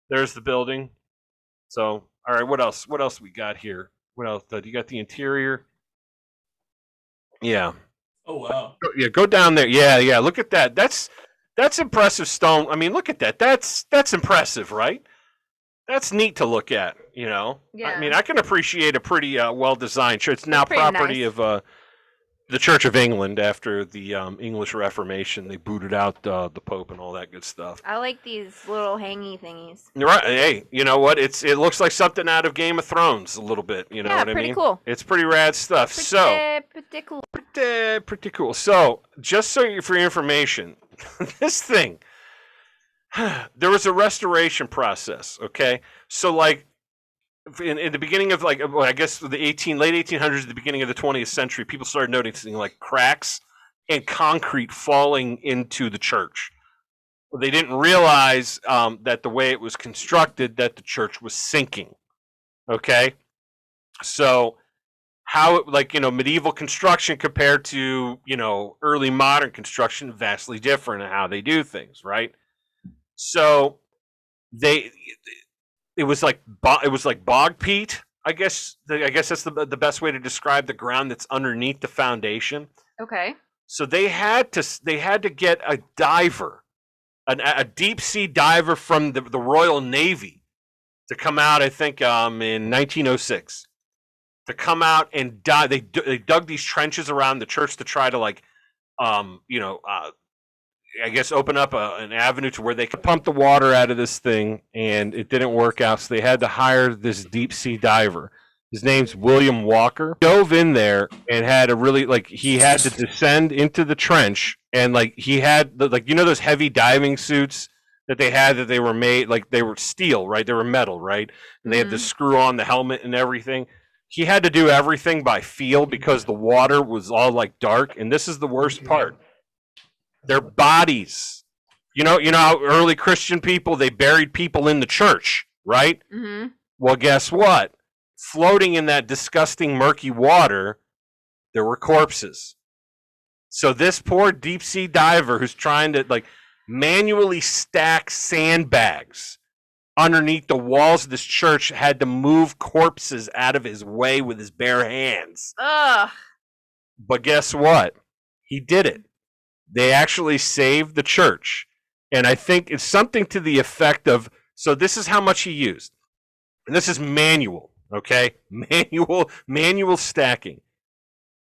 there's the building so all right what else what else we got here what else you got the interior yeah Oh wow. Yeah go down there. Yeah yeah look at that. That's that's impressive stone. I mean look at that. That's that's impressive right? That's neat to look at you know? I mean i can appreciate a pretty uh, well designed church it's now property nice. of uh the Church of England after the um, English Reformation, they booted out uh, the Pope and all that good stuff. I like these little hangy thingies. You're right. Hey, you know what? It's it looks like something out of Game of Thrones a little bit. You know yeah, what I pretty mean? cool. It's pretty rad stuff. Pretty, so pretty cool. pretty, pretty cool. So, just so you, for your information, this thing, there was a restoration process. Okay, so like in, in the beginning of like well, I guess the eighteen late eighteen hundreds, the beginning of the twentieth century, people started noticing like cracks and concrete falling into the church. They didn't realize um, that the way it was constructed, that the church was sinking. Okay, so how it, like you know medieval construction compared to you know early modern construction vastly different in how they do things right so they it was like bo- it was like bog peat i guess the, i guess that's the, the best way to describe the ground that's underneath the foundation Okay. so they had to they had to get a diver an, a deep sea diver from the, the royal navy to come out i think um, in 1906 to come out and dive they, they dug these trenches around the church to try to like um, you know uh, i guess open up a, an avenue to where they could pump the water out of this thing and it didn't work out so they had to hire this deep sea diver his name's William Walker. Dove in there and had a really like he had to descend into the trench and like he had the, like you know those heavy diving suits that they had that they were made like they were steel, right? They were metal, right? And they had to mm-hmm. screw on the helmet and everything. He had to do everything by feel because the water was all like dark and this is the worst part. Their bodies. You know, you know how early Christian people they buried people in the church, right? Mm-hmm. Well, guess what? Floating in that disgusting murky water, there were corpses. So this poor deep sea diver who's trying to like manually stack sandbags underneath the walls of this church had to move corpses out of his way with his bare hands. Ugh. But guess what? He did it. They actually saved the church. And I think it's something to the effect of so this is how much he used. And this is manual, okay? Manual manual stacking.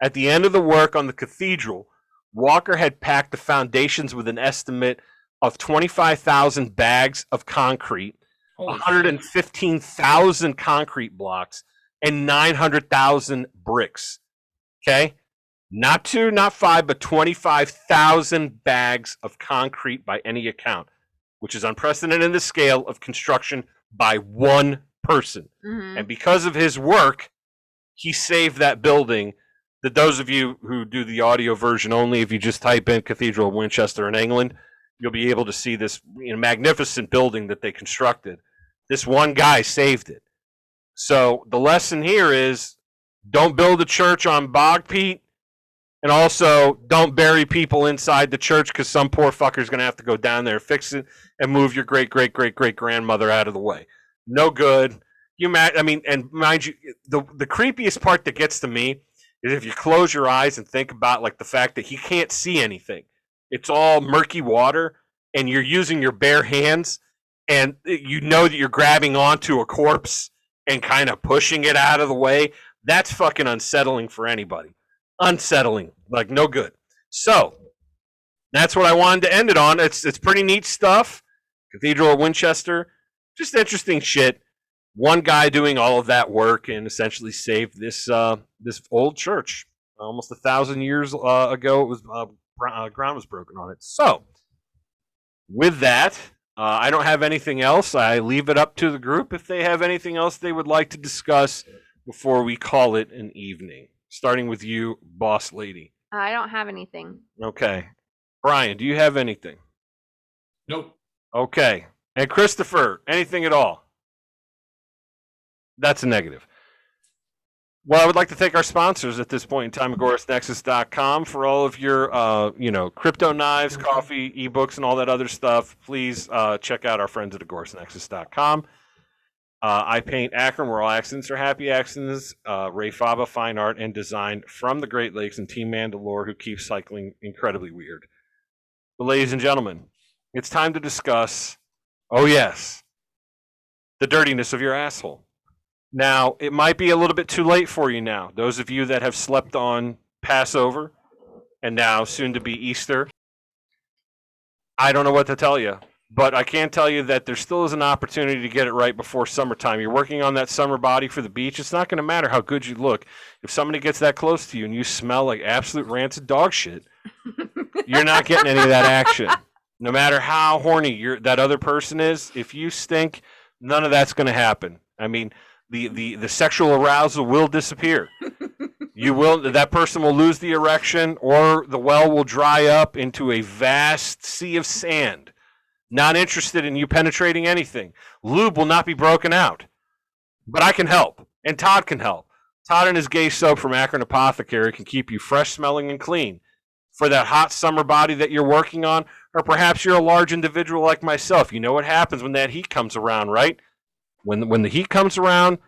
At the end of the work on the cathedral, Walker had packed the foundations with an estimate of 25,000 bags of concrete, Holy 115,000 concrete blocks, and 900,000 bricks. Okay? Not two, not five, but 25,000 bags of concrete by any account, which is unprecedented in the scale of construction by one person. Mm-hmm. And because of his work, he saved that building that those of you who do the audio version only, if you just type in Cathedral of Winchester in England, you'll be able to see this you know, magnificent building that they constructed. This one guy saved it. So the lesson here is don't build a church on bog peat and also don't bury people inside the church because some poor fucker's going to have to go down there fix it and move your great great great great grandmother out of the way. No good. You i mean and mind you the, the creepiest part that gets to me is if you close your eyes and think about like the fact that he can't see anything. It's all murky water and you're using your bare hands and you know that you're grabbing onto a corpse and kind of pushing it out of the way. That's fucking unsettling for anybody unsettling, like no good. So that's what I wanted to end it on. It's it's pretty neat stuff. Cathedral of Winchester, just interesting shit. One guy doing all of that work and essentially saved this uh, this old church almost a thousand years uh, ago. It was uh, uh, ground was broken on it. So with that, uh, I don't have anything else. I leave it up to the group if they have anything else they would like to discuss before we call it an evening starting with you, boss lady. I don't have anything. Okay. Brian, do you have anything? Nope. Okay. And Christopher, anything at all? That's a negative. Well, I would like to thank our sponsors at this point in time, AgorasNexus.com, for all of your, uh, you know, crypto knives, coffee, ebooks, and all that other stuff. Please uh, check out our friends at AgorasNexus.com. Uh, I paint Akron, where all accidents are happy accidents. Uh, Ray Faba, fine art and design from the Great Lakes, and Team Mandalore, who keeps cycling incredibly weird. But, ladies and gentlemen, it's time to discuss. Oh yes, the dirtiness of your asshole. Now, it might be a little bit too late for you now. Those of you that have slept on Passover and now soon to be Easter, I don't know what to tell you. But I can tell you that there still is an opportunity to get it right before summertime. You're working on that summer body for the beach. It's not going to matter how good you look. If somebody gets that close to you and you smell like absolute rancid dog shit, you're not getting any of that action. No matter how horny that other person is, if you stink, none of that's going to happen. I mean, the, the, the sexual arousal will disappear. You will that person will lose the erection or the well will dry up into a vast sea of sand not interested in you penetrating anything. Lube will not be broken out. But I can help, and Todd can help. Todd and his gay soap from Akron Apothecary can keep you fresh smelling and clean for that hot summer body that you're working on, or perhaps you're a large individual like myself. You know what happens when that heat comes around, right? When, when the heat comes around,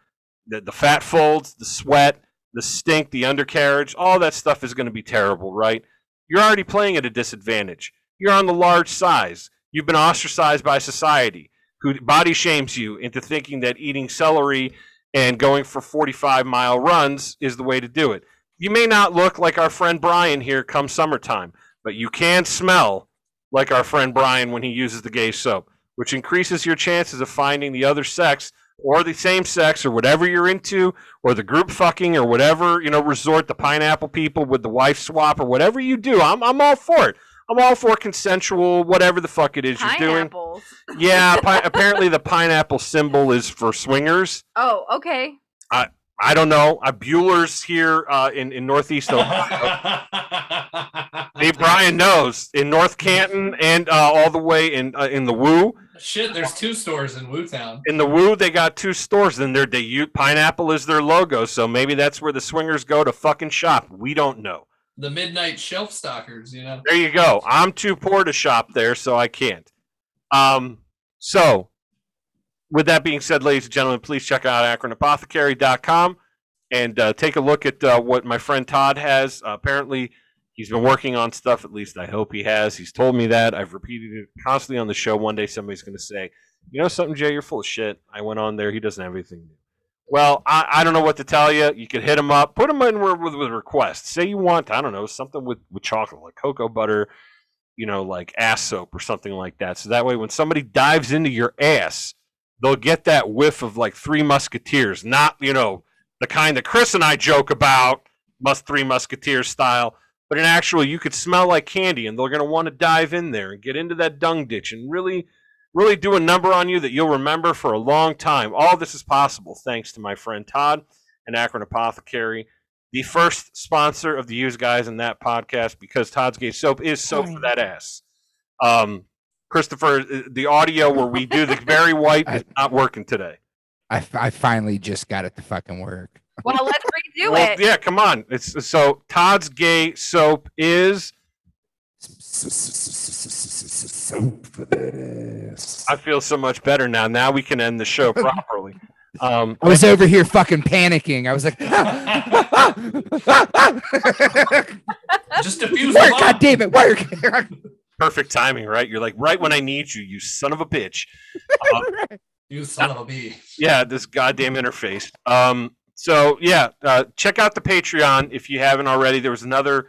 the, the fat folds, the sweat, the stink, the undercarriage, all that stuff is going to be terrible, right? You're already playing at a disadvantage. You're on the large size. You've been ostracized by society who body shames you into thinking that eating celery and going for 45 mile runs is the way to do it. You may not look like our friend Brian here come summertime, but you can smell like our friend Brian when he uses the gay soap, which increases your chances of finding the other sex or the same sex or whatever you're into or the group fucking or whatever, you know, resort the pineapple people with the wife swap or whatever you do. I'm, I'm all for it. I'm all for consensual, whatever the fuck it is you're doing. Yeah, pi- apparently the pineapple symbol is for swingers. Oh, okay. I I don't know. Uh, Buehler's here uh, in in Northeast Ohio. Hey, Brian knows in North Canton and uh, all the way in uh, in the Woo. Shit, there's two stores in Woo Town. In the Woo, they got two stores, and they're they use pineapple is their logo. So maybe that's where the swingers go to fucking shop. We don't know. The midnight shelf stalkers, you know. There you go. I'm too poor to shop there, so I can't. Um, so, with that being said, ladies and gentlemen, please check out akronapothecary.com and uh, take a look at uh, what my friend Todd has. Uh, apparently, he's been working on stuff, at least I hope he has. He's told me that. I've repeated it constantly on the show. One day, somebody's going to say, You know something, Jay? You're full of shit. I went on there. He doesn't have anything new. Well, I, I don't know what to tell you. You could hit them up, put them in with, with, requests. Say you want, I don't know, something with, with chocolate, like cocoa butter, you know, like ass soap or something like that. So that way, when somebody dives into your ass, they'll get that whiff of like Three Musketeers, not, you know, the kind that Chris and I joke about, must Three Musketeers style, but an actual, you could smell like candy, and they're going to want to dive in there and get into that dung ditch and really really do a number on you that you'll remember for a long time. All this is possible thanks to my friend Todd and Akron Apothecary. the first sponsor of the Use Guys in that podcast because Todd's Gay Soap is soap for that ass. Um, Christopher, uh, the audio where we do the very white is not working today. I, I finally just got it to fucking work. Well, let's redo Well, it. yeah, come on. It's so Todd's Gay Soap is. Soap for that ass. I feel so much better now. Now we can end the show properly. Um, I was over here fucking panicking. I was like, Just diffuse the work, bomb. God damn it, work. perfect timing, right? You're like right when I need you, you son of a bitch. Uh, You son of a bee. yeah, this goddamn interface. Um, so yeah, uh, check out the Patreon if you haven't already. There was another.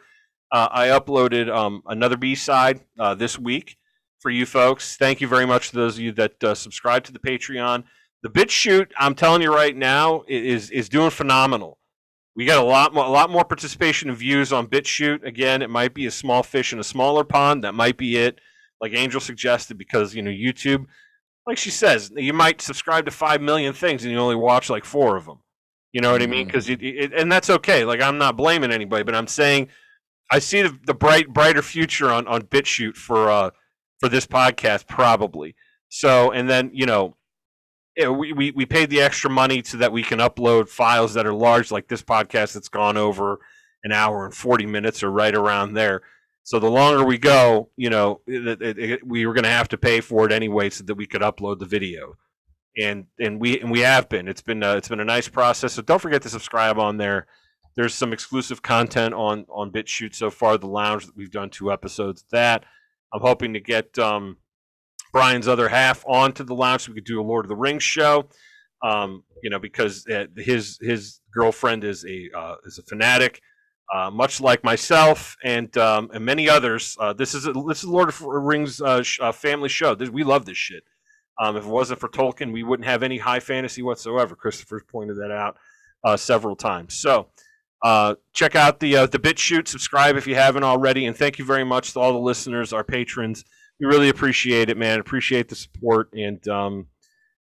Uh, I uploaded um, another B side uh, this week for you folks. Thank you very much to those of you that uh, subscribe to the Patreon. The BitChute, I'm telling you right now, is is doing phenomenal. We got a lot more, a lot more participation and views on BitChute. Again, it might be a small fish in a smaller pond. That might be it, like Angel suggested, because you know YouTube like she says, you might subscribe to five million things and you only watch like four of them. You know what I mean? Mhm. Because and that's okay. Like I'm not blaming anybody, but I'm saying I see the, the bright brighter future on on BitChute for uh for this podcast probably. So and then you know. we, we, we paid the extra money so that we can upload files that are large, like this podcast that's gone over an hour and 40 minutes or right around there. So the longer we go, you know, it, it, it, we were going to have to pay for it anyway, so that we could upload the video, and and we and we have been. It's been uh, it's been a nice process. So don't forget to subscribe on there. There's some exclusive content on on BitChute so far. The lounge that we've done two episodes. of That I'm hoping to get um, Brian's other half onto the lounge so we could do a Lord of the Rings show. Um, you know, because uh, his his girlfriend is a uh, is a fanatic uh, much like myself and um, and many others. Uh, this is a, this is Lord of the Rings uh, sh- uh, family show. This, we love this shit. Um, if it wasn't for Tolkien, we wouldn't have any high fantasy whatsoever. Christopher's pointed that out uh, several times. So uh, check out the uh, the BitChute. Subscribe if you haven't already, and thank you very much to all the listeners, our patrons. We really appreciate it, man. Appreciate the support, and um,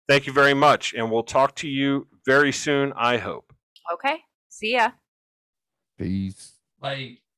thank you very much. And we'll talk to you very soon. I hope. Okay. See ya. Peace. Like